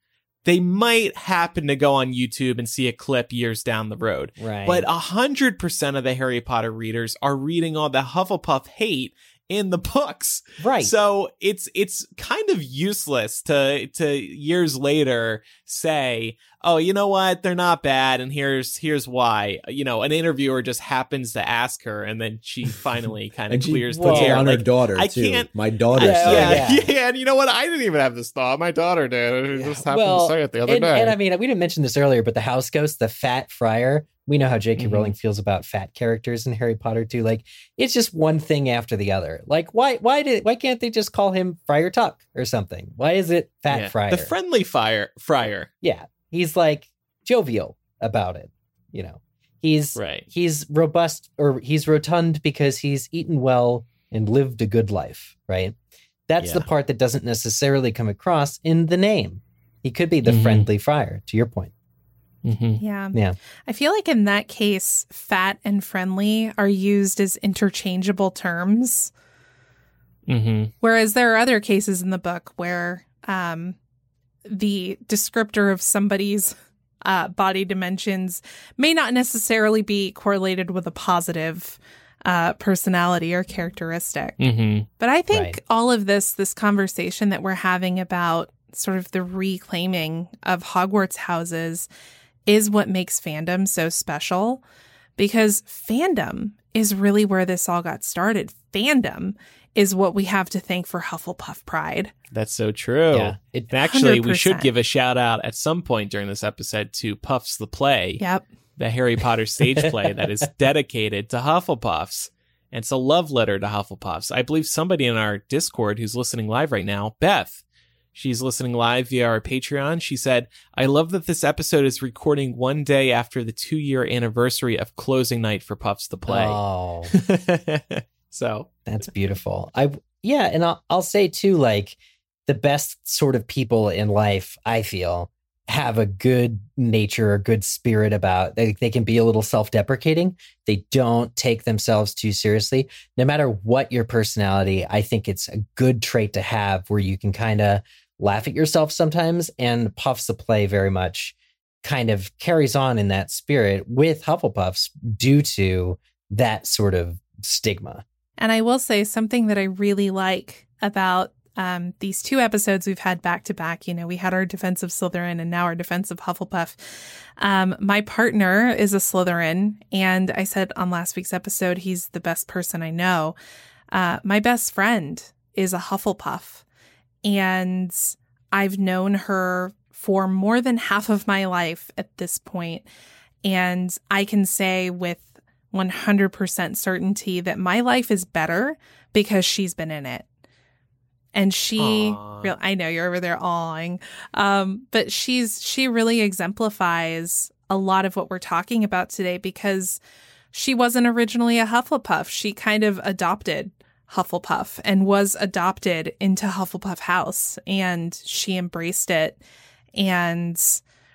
They might happen to go on YouTube and see a clip years down the road. Right. But a hundred percent of the Harry Potter readers are reading all the Hufflepuff hate in the books. right. So it's it's kind of useless to to years later say, "Oh, you know what? They're not bad and here's here's why." You know, an interviewer just happens to ask her and then she <laughs> finally kind of and she clears the air. on her daughter I too can't- my daughter Yeah, said yeah, yeah. yeah, and you know what? I didn't even have this thought. My daughter did. It just happened Well, to say it the other and, day. and I mean, we didn't mention this earlier, but the house ghost, the fat friar, we know how J.K. Mhm. Rowling feels about fat characters in Harry Potter too. Like, it's just one thing after the other. Like, why, why did, why can't they just call him Friar Tuck or something? Why is it Fat Yeah. Friar? The friendly fire friar. yeah, he's like jovial about it. You know, he's Right. he's robust or he's rotund because he's eaten well and lived a good life. Right. That's the part that doesn't necessarily come across in the name. He could be the Mhm. friendly friar. To your point. Mm-hmm. Yeah. Yeah. I feel like in that case, fat and friendly are used as interchangeable terms. Mm-hmm. Whereas there are other cases in the book where um, the descriptor of somebody's uh, body dimensions may not necessarily be correlated with a positive uh, personality or characteristic. Mm-hmm. But I think Right. all of this, this conversation that we're having about sort of the reclaiming of Hogwarts houses is what makes fandom so special because fandom is really where this all got started. Fandom is what we have to thank for Hufflepuff Pride. That's so true. Yeah. It, And actually, we should give a shout out at some point during this episode to Puffs the Play, Yep. the Harry Potter stage play that is <laughs> dedicated to Hufflepuffs. And it's a love letter to Hufflepuffs. I believe somebody in our Discord who's listening live right now, Beth, she's listening live via our Patreon. She said, I love that this episode is recording one day after the two year anniversary of closing night for Puffs the Play. Oh, <laughs> so, that's beautiful. I yeah, and I'll I'll say too, like the best sort of people in life, I feel, have a good nature, a good spirit about. They they can be a little self deprecating. They don't take themselves too seriously. No matter what your personality, I think it's a good trait to have where you can kind of laugh at yourself sometimes. And Puffs the play very much kind of carries on in that spirit with Hufflepuffs due to that sort of stigma. And I will say something that I really like about um, these two episodes we've had back to back. You know, we had our defense of Slytherin and now our defense of Hufflepuff. Um, my partner is a Slytherin, and I said on last week's episode he's the best person I know. Uh, my best friend is a Hufflepuff, and I've known her for more than half of my life at this point, and I can say with 100% certainty that my life is better because she's been in it. And she, real, I know you're over there awing, um, but she's she really exemplifies a lot of what we're talking about today because she wasn't originally a Hufflepuff. She kind of adopted Hufflepuff and was adopted into Hufflepuff House, and she embraced it and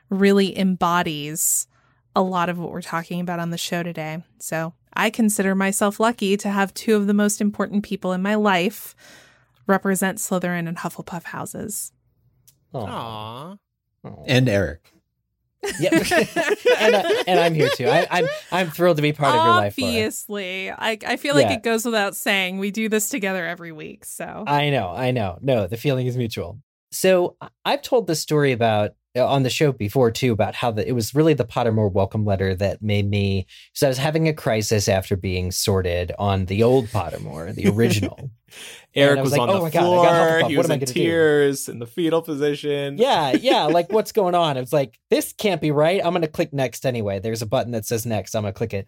really embodies a lot of what we're talking about on the show today. So I consider myself lucky to have two of the most important people in my life represent Slytherin and Hufflepuff houses. Aw. Aww. And Eric. Yep. <laughs> and, uh, and I'm here too. I, I'm I'm thrilled to be part of your life. Laura. Obviously, I I feel like Yeah. it goes without saying we do this together every week. So I know, I know. No, the feeling is mutual. So I- I've told this story about Uh, on the show before too about how the, it was really the Pottermore welcome letter that made me. So I was having a crisis after being sorted on the old Pottermore, the original. <laughs> Eric was, was like, on "Oh the my God, I got floor. Hufflepuff. He was in gonna do?" tears in the fetal position. yeah, yeah. <laughs> Like what's going on? It's like this can't be right. I'm going to click next anyway. There's a button that says next. I'm going to click it.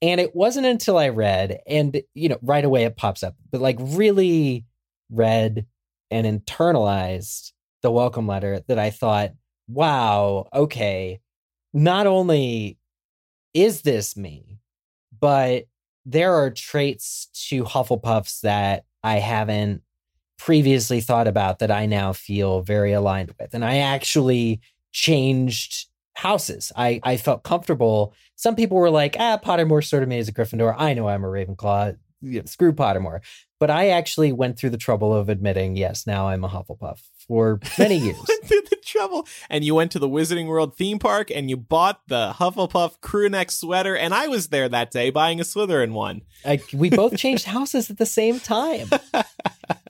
And it wasn't until I read, and you know, right away it pops up, but like really read and internalized the welcome letter that I thought, wow, okay, not only is this me, but there are traits to Hufflepuffs that I haven't previously thought about that I now feel very aligned with. And I actually changed houses. I, I felt comfortable. Some people were like, ah, Pottermore sort of me as a Gryffindor. I know I'm a Ravenclaw. Know, screw Pottermore. But I actually went through the trouble of admitting, yes, now I'm a Hufflepuff for many <laughs> years. went through the trouble. And you went to the Wizarding World theme park and you bought the Hufflepuff crew neck sweater. And I was there that day buying a Slytherin one. I, we both changed <laughs> houses at the same time.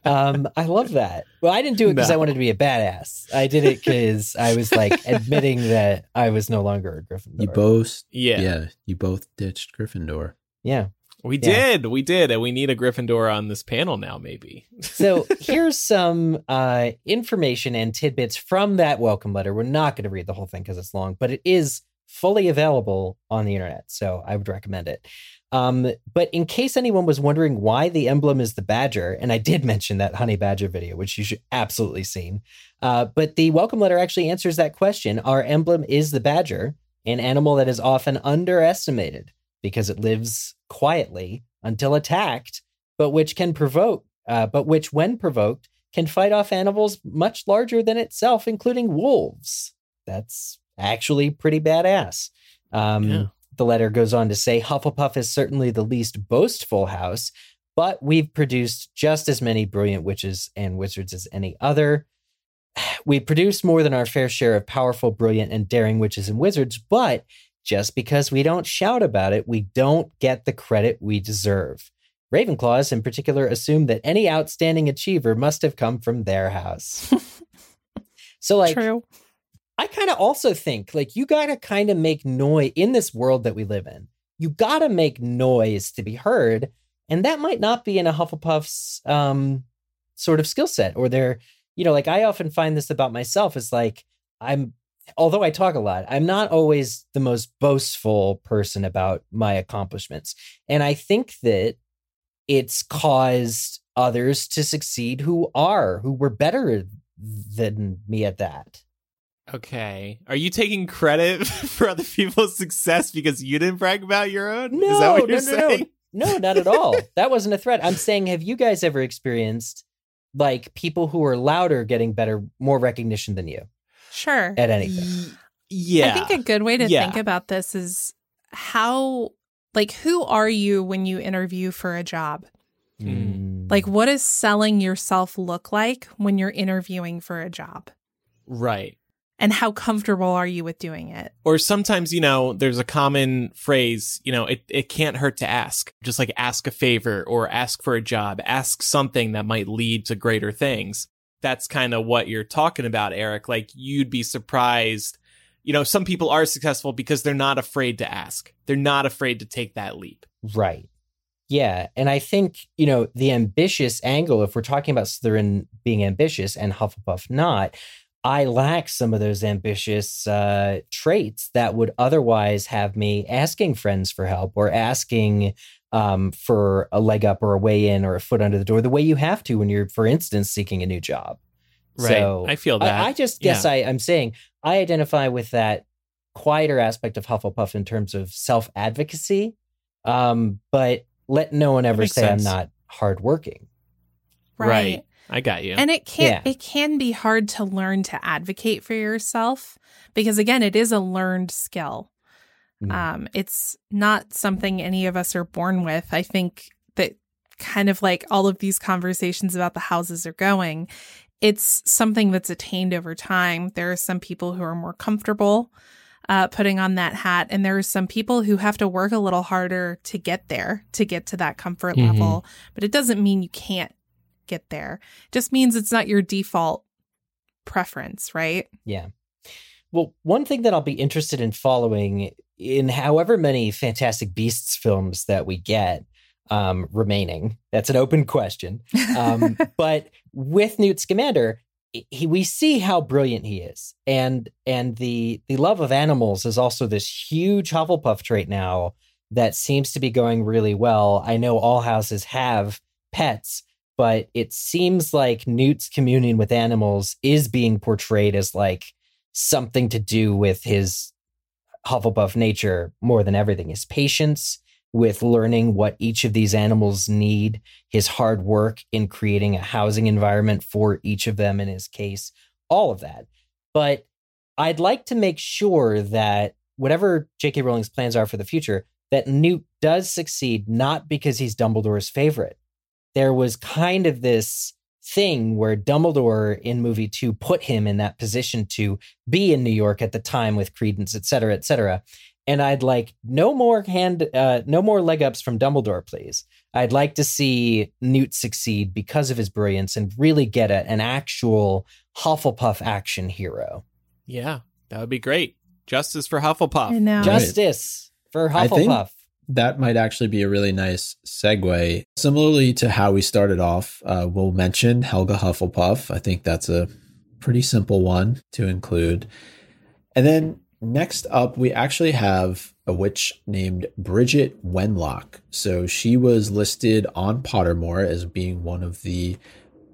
Um, I love that. Well, I didn't do it because No. I wanted to be a badass. I did it because I was like admitting that I was no longer a Gryffindor. You both, Yeah. yeah, you both ditched Gryffindor. yeah. We Yeah. did. We did. And we need a Gryffindor on this panel now, maybe. <laughs> So here's some uh, information and tidbits from that welcome letter. We're not going to read the whole thing because it's long, but it is fully available on the internet. So I would recommend it. Um, but in case anyone was wondering why the emblem is the badger, and I did mention that honey badger video, which you should absolutely seen. Uh, but the welcome letter actually answers that question. Our emblem is the badger, an animal that is often underestimated because it lives quietly until attacked, but which can provoke, uh, but which, when provoked, can fight off animals much larger than itself, including wolves. That's actually pretty badass. Um, Yeah. The letter goes on to say Hufflepuff is certainly the least boastful house, but we've produced just as many brilliant witches and wizards as any other. <sighs> We produce more than our fair share of powerful, brilliant, and daring witches and wizards, but just because we don't shout about it, we don't get the credit we deserve. Ravenclaws, in particular, assume that any outstanding achiever must have come from their house. <laughs> so, like, True. I kind of also think like you got to kind of make noise in this world that we live in. You got to make noise to be heard, and that might not be in a Hufflepuff's um, sort of skill set or their, you know, like I often find this about myself. Is like I'm, although I talk a lot, I'm not always the most boastful person about my accomplishments, and I think that it's caused others to succeed who are who were better than me at that. Okay. Are you taking credit <laughs> for other people's success because you didn't brag about your own? No, Is that what no, you're no, no. saying? No, not at all. <laughs> that wasn't a threat. I'm saying, have you guys ever experienced like people who are louder getting better, more recognition than you Sure. at anything? Y- Yeah. I think a good way to Yeah. think about this is how, like, who are you when you interview for a job? Mm. Like, what does selling yourself look like when you're interviewing for a job? right. And how comfortable are you with doing it? Or sometimes, you know, there's a common phrase, you know, it, it can't hurt to ask. Just like ask a favor or ask for a job, ask something that might lead to greater things. That's kind of what you're talking about, Eric. Like you'd be surprised. You know, some people are successful because they're not afraid to ask. They're not afraid to take that leap. Right. Yeah. And I think, you know, the ambitious angle, if we're talking about Slytherin being ambitious and Hufflepuff not, I lack some of those ambitious uh, traits that would otherwise have me asking friends for help or asking um, for a leg up or a way in or a foot under the door, the way you have to when you're, for instance, seeking a new job. Right. So I feel that. I, I just guess I, I'm saying I identify with that quieter aspect of Hufflepuff in terms of self advocacy, um, but let no one ever say sense. I'm not hardworking. Right. I got you. And it can Yeah. it can be hard to learn to advocate for yourself because again, it is a learned skill. Mm. Um, it's not something any of us are born with. I think that kind of like all of these conversations about the houses are going, it's something that's attained over time. There are some people who are more comfortable uh, putting on that hat. And there are some people who have to work a little harder to get there, to get to that comfort Mhm. level. But it doesn't mean you can't get there. It just means it's not your default preference, right? Yeah. Well, one thing that I'll be interested in following in however many Fantastic Beasts films that we get um, remaining, that's an open question. Um, <laughs> but with Newt Scamander, he, we see how brilliant he is, and and the the love of animals is also this huge Hufflepuff trait now that seems to be going really well. I know all houses have pets, but it seems like Newt's communion with animals is being portrayed as like something to do with his Hufflepuff nature more than everything. His patience with learning what each of these animals need, his hard work in creating a housing environment for each of them in his case, all of that. But I'd like to make sure that whatever J.K. Rowling's plans are for the future, that Newt does succeed not because he's Dumbledore's favorite. There was kind of this thing where Dumbledore in movie two put him in that position to be in New York at the time with Credence, et cetera, et cetera. And I'd like no more hand, uh, no more leg ups from Dumbledore, please. I'd like to see Newt succeed because of his brilliance and really get a, an actual Hufflepuff action hero. Yeah, that would be great. Justice for Hufflepuff. I know. Justice for I think- Hufflepuff. That might actually be a really nice segue. Similarly to how we started off, uh, we'll mention Helga Hufflepuff. I think that's a pretty simple one to include. And then next up, we actually have a witch named Bridget Wenlock. So she was listed on Pottermore as being one of the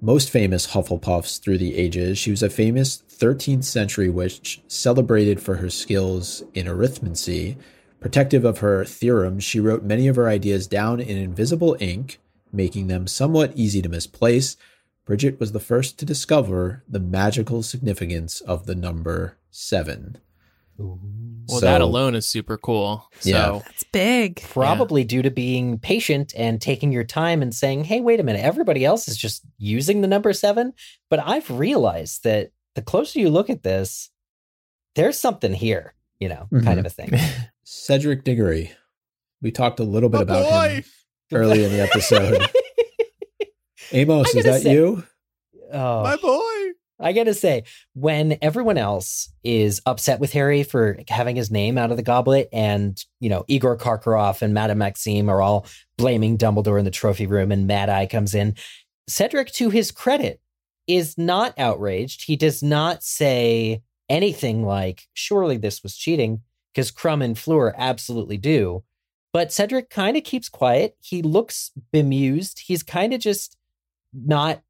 most famous Hufflepuffs through the ages. She was a famous 13th century witch celebrated for her skills in arithmancy. Protective of her theorems, she wrote many of her ideas down in invisible ink, making them somewhat easy to misplace. Bridget was the first to discover the magical significance of the number seven. Well, So- that alone is super cool. So, Yeah. That's big. Probably due to being patient and taking your time and saying, hey, wait a minute, everybody else is just using the number seven. But I've realized that the closer you look at this, there's something here, you know, kind mm-hmm. of a thing. <laughs> Cedric Diggory. We talked a little bit My about boy! him early in the episode. <laughs> Amos, is that say- you? oh, my boy. I gotta say, when everyone else is upset with Harry for having his name out of the goblet, and you know Igor Karkaroff and Madame Maxime are all blaming Dumbledore in the trophy room, and Mad Eye comes in, Cedric, to his credit, is not outraged. He does not say anything like, "Surely this was cheating," because Krum and Fleur absolutely do. But Cedric kind of keeps quiet. He looks bemused. He's kind of just not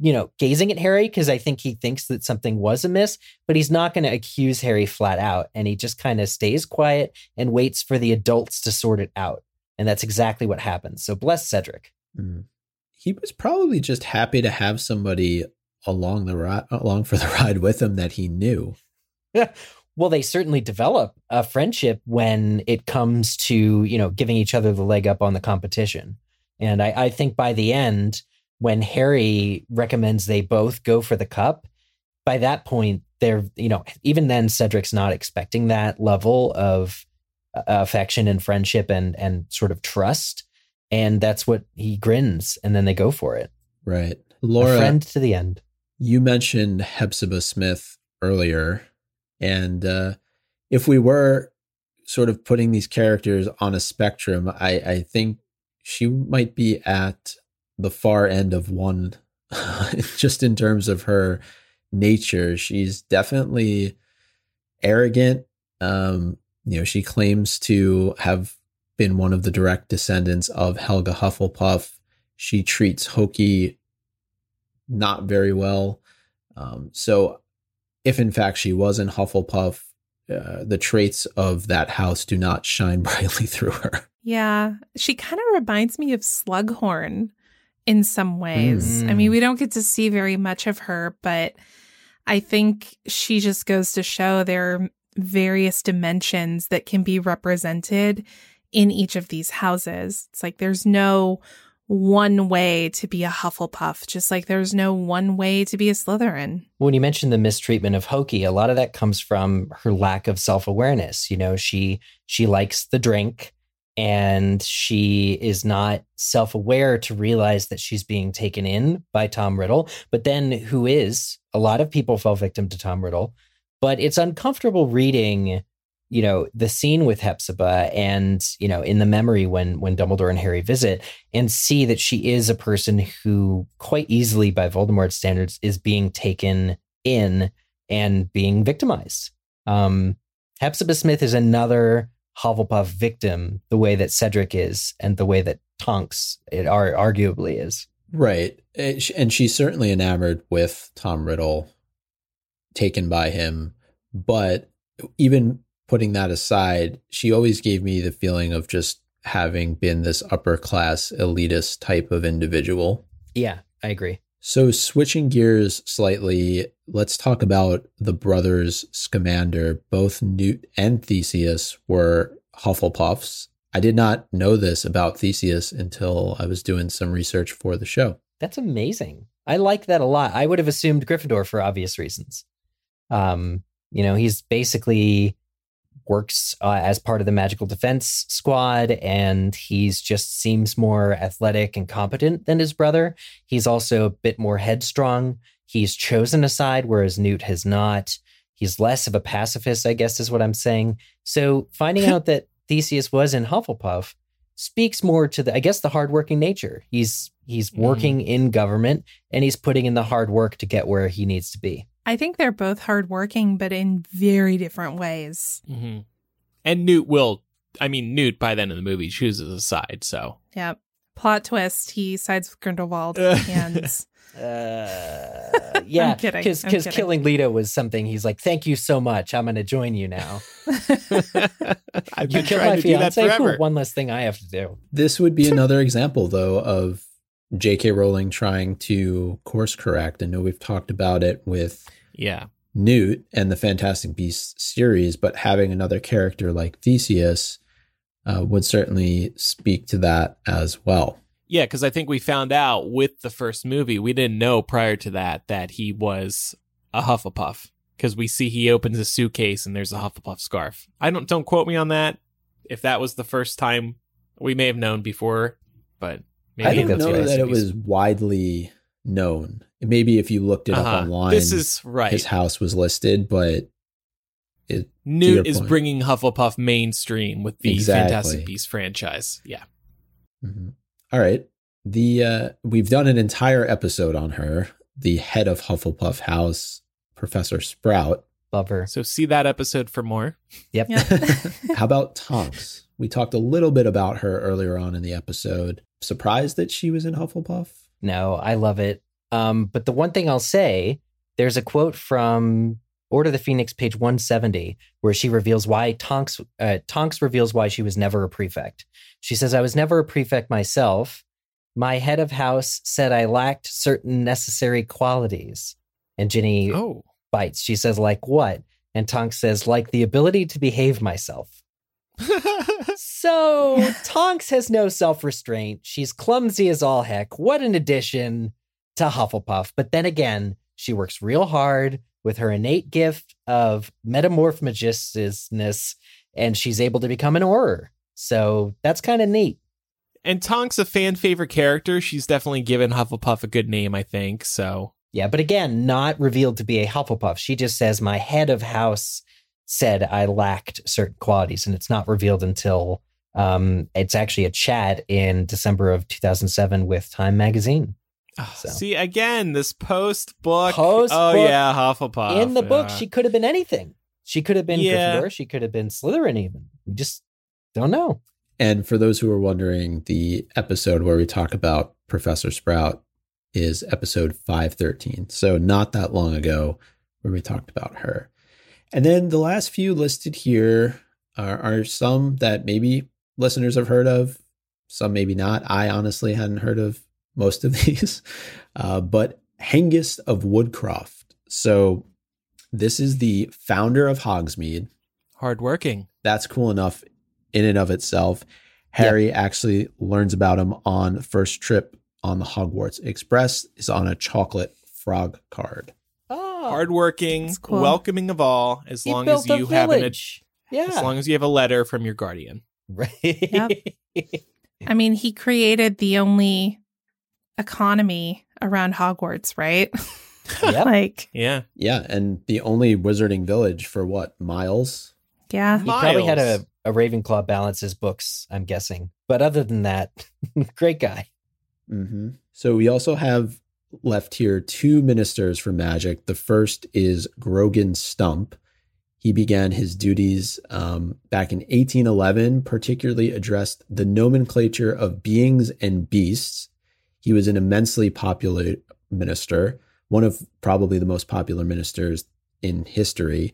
you know, gazing at Harry because I think he thinks that something was amiss, but he's not going to accuse Harry flat out. And he just kind of stays quiet and waits for the adults to sort it out. And that's exactly what happens. So bless Cedric. Mm. He was probably just happy to have somebody along the ride, along for the <laughs> ride with him that he knew. <laughs> Well, they certainly develop a friendship when it comes to, you know, giving each other the leg up on the competition. And I, I think by the end, when Harry recommends they both go for the cup, by that point, they're, you know, even then, Cedric's not expecting that level of uh, affection and friendship and and sort of trust. And that's what he grins, and then they go for it. Right. a Laura, friend to the end. you mentioned Hepzibah Smith earlier. And uh, if we were sort of putting these characters on a spectrum, I, I think she might be at the far end of one, <laughs> just in terms of her nature. She's definitely arrogant. Um, you know, she claims to have been one of the direct descendants of Helga Hufflepuff. She treats Hokey not very well. Um, so, if in fact she was in Hufflepuff, uh, the traits of that house do not shine <laughs> brightly through her. Yeah. She kind of reminds me of Slughorn in some ways. I Mm. mean, we don't get to see very much of her, but I think she just goes to show there are various dimensions that can be represented in each of these houses. It's like there's no one way to be a Hufflepuff, just like there's no one way to be a Slytherin. When you mentioned the mistreatment of Hokey, a lot of that comes from her lack of self-awareness. You know, she she likes the drink and she is not self-aware to realize that she's being taken in by Tom Riddle, but then who is a lot of people fell victim to Tom Riddle, but it's uncomfortable reading you know the scene with Hepzibah and you know in the memory when when Dumbledore and Harry visit and see that she is a person who quite easily by Voldemort's standards is being taken in and being victimized. Um, Hepzibah Smith is another Hufflepuff victim, the way that Cedric is, and the way that Tonks it are arguably is. Right, and she's certainly enamored with Tom Riddle, taken by him, but even putting that aside, she always gave me the feeling of just having been this upper class elitist type of individual. Yeah, I agree. So, switching gears slightly, let's talk about the brothers Scamander. Both Newt and Theseus were Hufflepuffs. I did not know this about Theseus until I was doing some research for the show. That's amazing. I like that a lot. I would have assumed Gryffindor for obvious reasons. Um, you know, he's basically works uh, as part of the magical defense squad and he's just seems more athletic and competent than his brother. He's also a bit more headstrong. He's chosen a side whereas newt has not. He's less of a pacifist i guess is what i'm saying. So finding <laughs> out that theseus was in hufflepuff speaks more to the i guess the hardworking nature. He's he's mm. working mm. in government and he's putting in the hard work to get where he needs to be I think they're both hardworking, but in very different ways. Mm-hmm. And Newt will, I mean, Newt by then in the movie chooses a side. So, yep. Plot twist: he sides with Grindelwald <laughs> and. Uh, yeah, because because killing Leta was something he's like, thank you so much. I'm going to join you now. <laughs> I've you killed my fiance. Cool, one less thing I have to do. This would be another example, though, of J.K. Rowling trying to course correct. I know we've talked about it with yeah. Newt and the Fantastic Beasts series, but having another character like Theseus uh, would certainly speak to that as well. Yeah, because I think we found out with the first movie, we didn't know prior to that that he was a Hufflepuff because we see he opens a suitcase and there's a Hufflepuff scarf. I don't don't quote me on that. If that was the first time, we may have known before, but maybe I don't know that it was widely known. Maybe if you looked it uh-huh. up online, this is right. His house was listed, but it, Newt is point. bringing Hufflepuff mainstream with the exactly. Fantastic Beasts franchise. Yeah. Mm-hmm. All right. The uh, we've done an entire episode on her, the head of Hufflepuff House, Professor Sprout. Love her. So see that episode for more. Yep. <laughs> How about Tonks? We talked a little bit about her earlier on in the episode. Surprised that she was in Hufflepuff? No, I love it. Um, but the one thing I'll say, there's a quote from Order of the Phoenix, page 170, where she reveals why Tonks uh, Tonks reveals why she was never a prefect. She says, "I was never a prefect myself. My head of house said I lacked certain necessary qualities." And Ginny oh. bites. She says, "Like what?" And Tonks says, "Like the ability to behave myself." <laughs> so Tonks has no self restraint. She's clumsy as all heck. What an addition to Hufflepuff. But then again, she works real hard with her innate gift of metamorph magiciousness, and she's able to become an Auror. So that's kind of neat. And Tonks a fan favorite character. She's definitely given Hufflepuff a good name, I think. So yeah, but again, not revealed to be a Hufflepuff. She just says my head of house said I lacked certain qualities, and it's not revealed until um, it's actually a chat in December of 2007 with Time Magazine. Oh, so. See again, this post book. Post oh yeah, Hufflepuff. In the yeah. book, she could have been anything. She could have been yeah. Gryffindor. She could have been Slytherin. Even we just don't know. And for those who are wondering, the episode where we talk about Professor Sprout is episode 513. So not that long ago where we talked about her. And then the last few listed here are, are some that maybe listeners have heard of, some maybe not. I honestly hadn't heard of most of <laughs> these, uh, but Hengist of Woodcroft. So this is the founder of Hogsmeade. Hardworking. That's cool enough in and of itself. Harry actually learns about him on first trip on the Hogwarts Express is on a chocolate frog card. Oh, Hardworking, cool. welcoming of all, as he long as a you have an, village. Yeah. as long as you have a letter from your guardian. <laughs> right. I mean, he created the only economy around Hogwarts, right? <laughs> Yep. like, Yeah. Yeah, and the only wizarding village for what miles? yeah. He probably had a, a Ravenclaw balance his books, I'm guessing. But other than that, <laughs> great guy. hmm So we also have left here two ministers for magic. The first is Grogan Stump. He began his duties um, back in 1811, particularly addressed the nomenclature of beings and beasts. He was an immensely popular minister, one of probably the most popular ministers in history.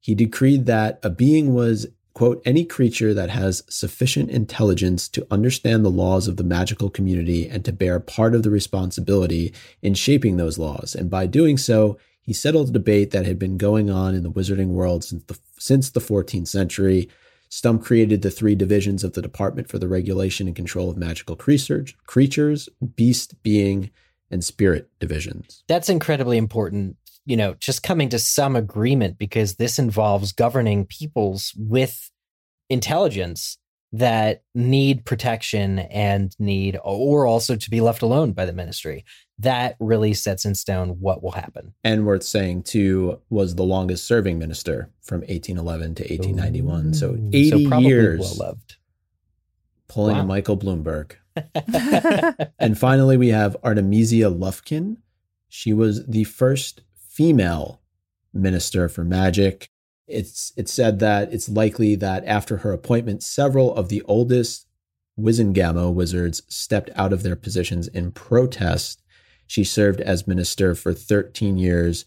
He decreed that a being was, quote, any creature that has sufficient intelligence to understand the laws of the magical community and to bear part of the responsibility in shaping those laws. And by doing so, he settled a debate that had been going on in the wizarding world since the, since the 14th century. Stump created the three divisions of the Department for the Regulation and Control of Magical Creatures, creatures Beast, Being, and Spirit divisions. That's incredibly important, you know, just coming to some agreement because this involves governing peoples with intelligence that need protection and need, or also to be left alone by the ministry. That really sets in stone what will happen. And worth saying, too, was the longest serving minister from 1811 to 1891. So 80 probably years well loved. pulling a Wow. Michael Bloomberg. <laughs> <laughs> And finally, we have Artemisia Lufkin. She was the first female minister for magic. It's it's said that it's likely that after her appointment, several of the oldest Wizengamot wizards stepped out of their positions in protest. She served as minister for 13 years,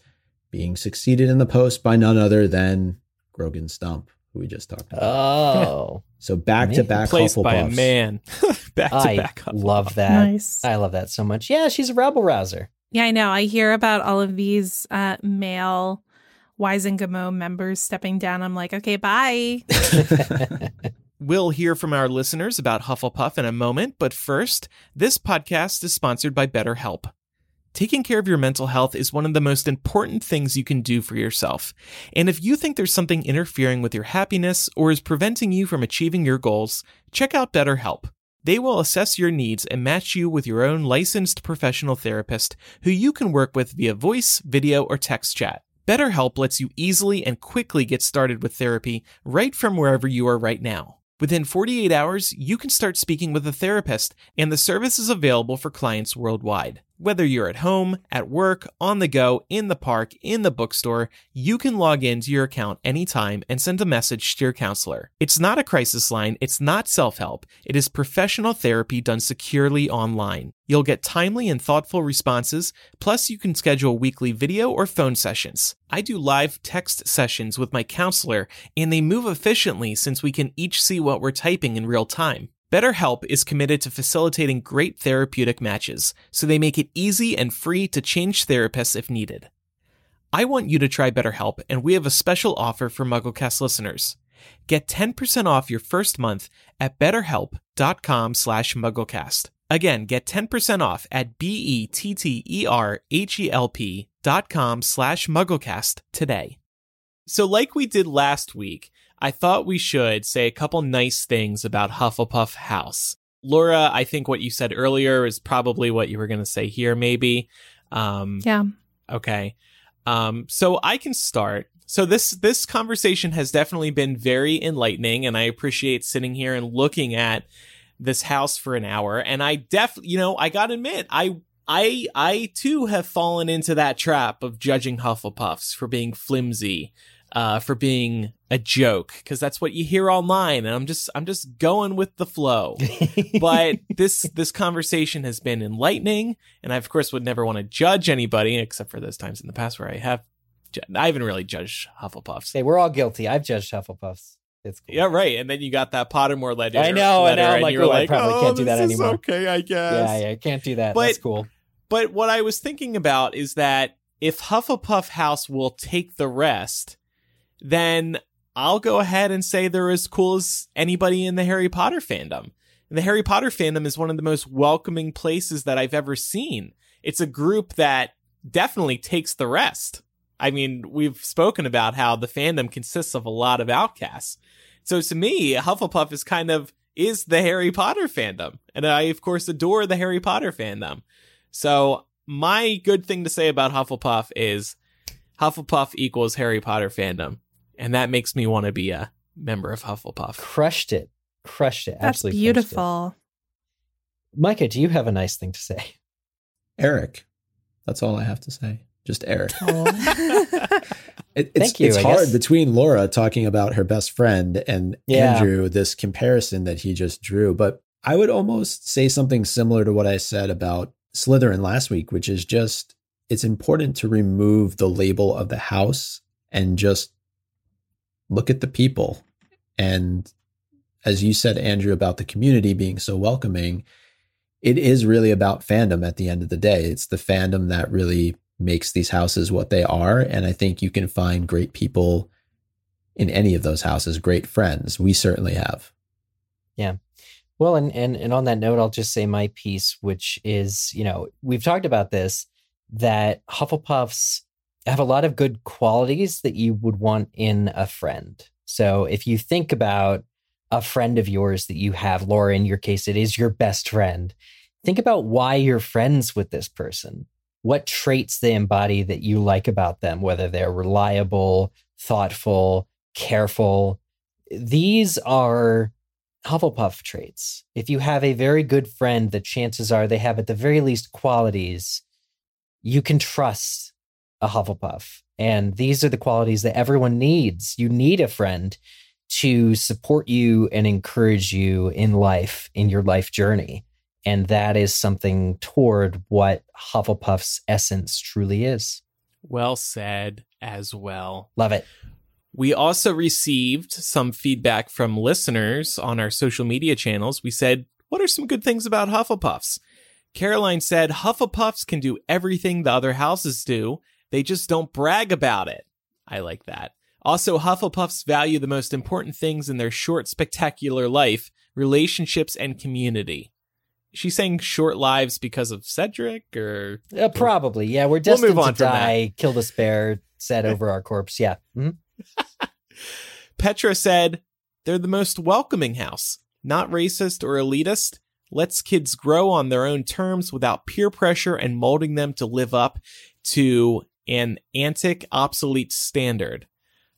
being succeeded in the post by none other than Grogan Stump, who we just talked about. Oh, <laughs> so back to back Placed by a man. <laughs> back to I back. love that. nice. I love that so much. Yeah, she's a rebel rouser. Yeah, I know. I hear about all of these uh, male Wizengamot members stepping down. I'm like, okay, bye. <laughs> We'll hear from our listeners about Hufflepuff in a moment, but first, this podcast is sponsored by BetterHelp. Taking care of your mental health is one of the most important things you can do for yourself. And if you think there's something interfering with your happiness or is preventing you from achieving your goals, check out BetterHelp. They will assess your needs and match you with your own licensed professional therapist who you can work with via voice, video, or text chat. BetterHelp lets you easily and quickly get started with therapy right from wherever you are right now. Within 48 hours, you can start speaking with a therapist, and the service is available for clients worldwide. Whether you're at home, at work, on the go, in the park, in the bookstore, you can log into your account anytime and send a message to your counselor. It's not a crisis line, it's not self help, it is professional therapy done securely online. You'll get timely and thoughtful responses, plus, you can schedule weekly video or phone sessions. I do live text sessions with my counselor, and they move efficiently since we can each see what we're typing in real time. BetterHelp is committed to facilitating great therapeutic matches, so they make it easy and free to change therapists if needed. I want you to try BetterHelp, and we have a special offer for MuggleCast listeners. Get 10% off your first month at betterhelp.com slash mugglecast. Again, get 10% off at B-E-T-T-E-R-H-E-L-P dot com slash mugglecast today. So like we did last week, I thought we should say a couple nice things about Hufflepuff House. Laura, I think what you said earlier is probably what you were going to say here, maybe. Um, Yeah. Okay. Um, so I can start. So this this conversation has definitely been very enlightening, and I appreciate sitting here and looking at this house for an hour. And I def, you know, I gotta admit, I I I too have fallen into that trap of judging Hufflepuffs for being flimsy, uh, for being a joke, because that's what you hear online, and I'm just I'm just going with the flow <laughs> but this this conversation has been enlightening and i of course would never want to judge anybody except for those times in the past where i have ju- i haven't really judged hufflepuffs hey, we're all guilty. I've judged Hufflepuffs. It's cool. yeah right and then you got that pottermore letter I know, I letter. I'm and like, you were "Oh, I like probably oh, can't do that this is anymore." okay i guess Yeah, yeah, I can't do that. But- That's cool. but what i was thinking about is that if hufflepuff house will take the rest then i'll go ahead and say they're as cool as anybody in the harry potter fandom And the Harry Potter fandom is one of the most welcoming places that I've ever seen. It's a group that definitely takes the rest. I mean, we've spoken about how the fandom consists of a lot of outcasts. So to me, Hufflepuff is kind of is the Harry Potter fandom. And I of course adore the Harry Potter fandom. So my good thing to say about Hufflepuff is Hufflepuff equals Harry Potter fandom. And that makes me want to be a member of Hufflepuff. Crushed it. Crushed it. That's Absolutely crushed it. beautiful. Micah, do you have a nice thing to say? Eric. That's all I have to say. Just Eric. <laughs> Oh. <laughs> It, it's Thank you, it's I hard guess. between Laura talking about her best friend and Yeah. Andrew, this comparison that he just drew. But I would almost say something similar to what I said about Slytherin last week, which is just it's important to remove the label of the house and just look at the people. And as you said, Andrew, about the community being so welcoming, it is really about fandom at the end of the day. It's the fandom that really makes these houses what they are. And I think you can find great people in any of those houses, great friends. We certainly have. Yeah. Well, and, and and on that note, I'll just say my piece, which is, you know, we've talked about this, that Hufflepuffs have a lot of good qualities that you would want in a friend. So if you think about a friend of yours that you have, Laura, in your case, it is your best friend. Think about why you're friends with this person. What traits they embody that you like about them, whether they're reliable, thoughtful, careful. These are Hufflepuff traits. If you have a very good friend, the chances are they have at the very least qualities you can trust a Hufflepuff. And these are the qualities that everyone needs. You need a friend to support you and encourage you in life, in your life journey. And that is something toward what Hufflepuff's essence truly is. Well said as well. Love it. We also received some feedback from listeners on our social media channels. We said, What are some good things about Hufflepuffs? Caroline said, Hufflepuffs can do everything the other houses do, they just don't brag about it. I like that. Also, Hufflepuffs value the most important things in their short, spectacular life relationships and community. She's saying short lives because of Cedric or Uh, probably. Yeah, we're We'll destined on to die, kill the spare, set <laughs> over our corpse. Yeah. Mhm. <laughs> Petra said, They're the most welcoming house, not racist or elitist, lets kids grow on their own terms without peer pressure and molding them to live up to an antic, obsolete standard.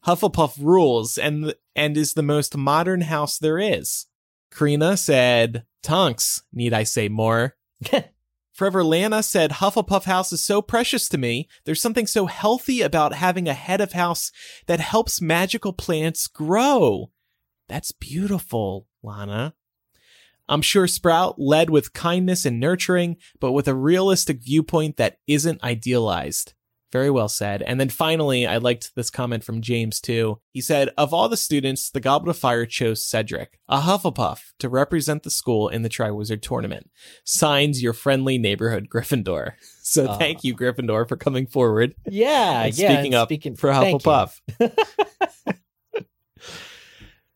Hufflepuff rules and and is the most modern house there is. Karina said, Tonks, need I say more? <laughs> Forever Lana said, Hufflepuff House is so precious to me. There's something so healthy about having a head of house that helps magical plants grow. That's beautiful, Lana. I'm sure Sprout led with kindness and nurturing, but with a realistic viewpoint that isn't idealized. Very well said. And then finally, I liked this comment from James too. He said, Of all the students, the Goblet of Fire chose Cedric, a Hufflepuff, to represent the school in the Triwizard Tournament. Signs your friendly neighborhood Gryffindor. <laughs> So Aw. thank you, Gryffindor, for coming forward. Yeah, and yeah. speaking up speaking, for. Hufflepuff.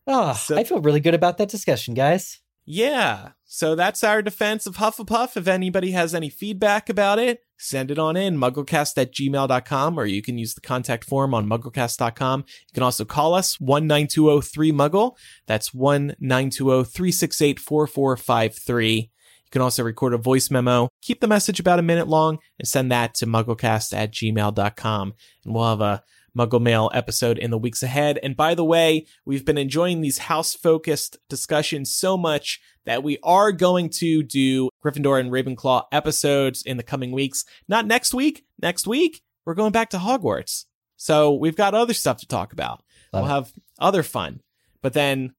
Oh, <laughs> <laughs> So- I feel really good about that discussion, guys. Yeah. So that's our defense of Hufflepuff. If anybody has any feedback about it, send it on in, mugglecast at gmail.com, or you can use the contact form on mugglecast.com. You can also call us 19203-MUGGLE. That's 19203684453. You can also record a voice memo, keep the message about a minute long, and send that to mugglecast at gmail.com. And we'll have a Muggle Mail episode in the weeks ahead. And by the way, we've been enjoying these house focused discussions so much that we are going to do Gryffindor and Ravenclaw episodes in the coming weeks. Not next week. Next week, we're going back to Hogwarts. So we've got other stuff to talk about. Love we'll it. have other fun. But then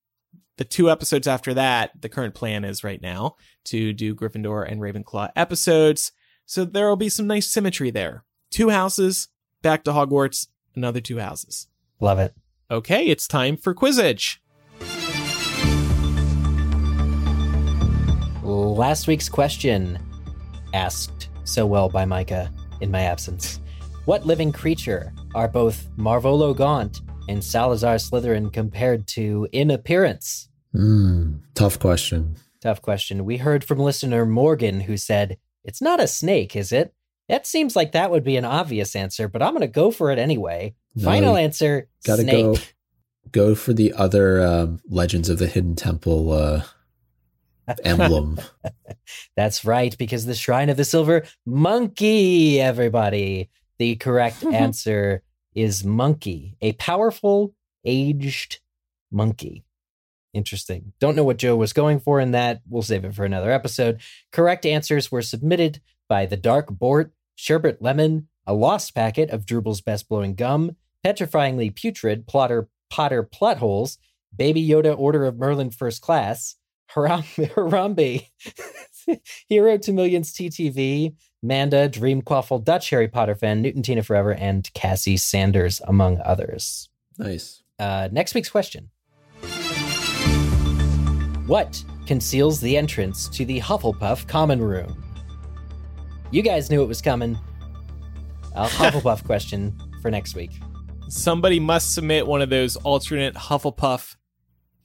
the two episodes after that, the current plan is right now to do Gryffindor and Ravenclaw episodes. So there will be some nice symmetry there. Two houses, back to Hogwarts, another two houses. Love it. Okay, it's time for Quizzitch. Last week's question, asked so well by Micah in my absence. What living creature are both Marvolo Gaunt and Salazar Slytherin compared to in appearance? Hmm, tough question. Tough question. We heard from listener Morgan who said, It's not a snake, is it? That seems like that would be an obvious answer, but I'm going to go for it anyway. No, Final answer Gotta snake. go <laughs> go for the other um, Legends of the Hidden Temple uh, emblem. <laughs> That's right, because the Shrine of the Silver Monkey, everybody. The correct <laughs> answer is monkey, a powerful, aged monkey. Interesting. Don't know what Joe was going for in that. We'll save it for another episode. Correct answers were submitted by the Dark Bort, Sherbet Lemon, a lost packet of Drooble's best blowing gum, petrifyingly putrid plotter Potter plot holes, Baby Yoda Order of Merlin First Class, <laughs> Haram- Harambe, <laughs> Hero to Millions TTV, Manda, Dream Quaffle, Dutch Harry Potter fan, Newton Tina Forever, and Cassie Sanders, among others. Nice. Uh, next week's question What conceals the entrance to the Hufflepuff common room? You guys knew it was coming. A <laughs> Hufflepuff question for next week. Somebody must submit one of those alternate Hufflepuff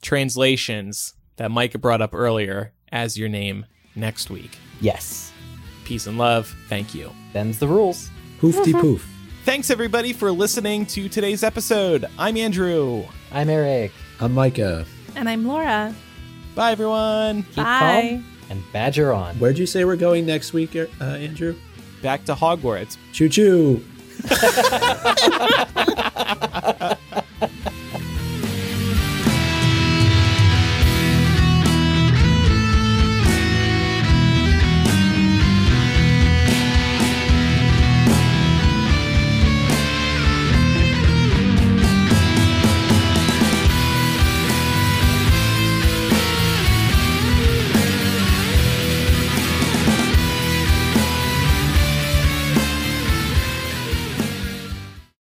translations that Micah brought up earlier as your name next week. Yes, Peace and love. Thank you. them's the rules. Hoofty mm-hmm. poof. Thanks everybody for listening to today's episode. I'm Andrew. I'm Eric. I'm Micah. And I'm Laura. Bye everyone. Keep Bye. calm and badger on. Where'd you say we're going next week, uh, Andrew? Back to Hogwarts. Choo choo. <laughs>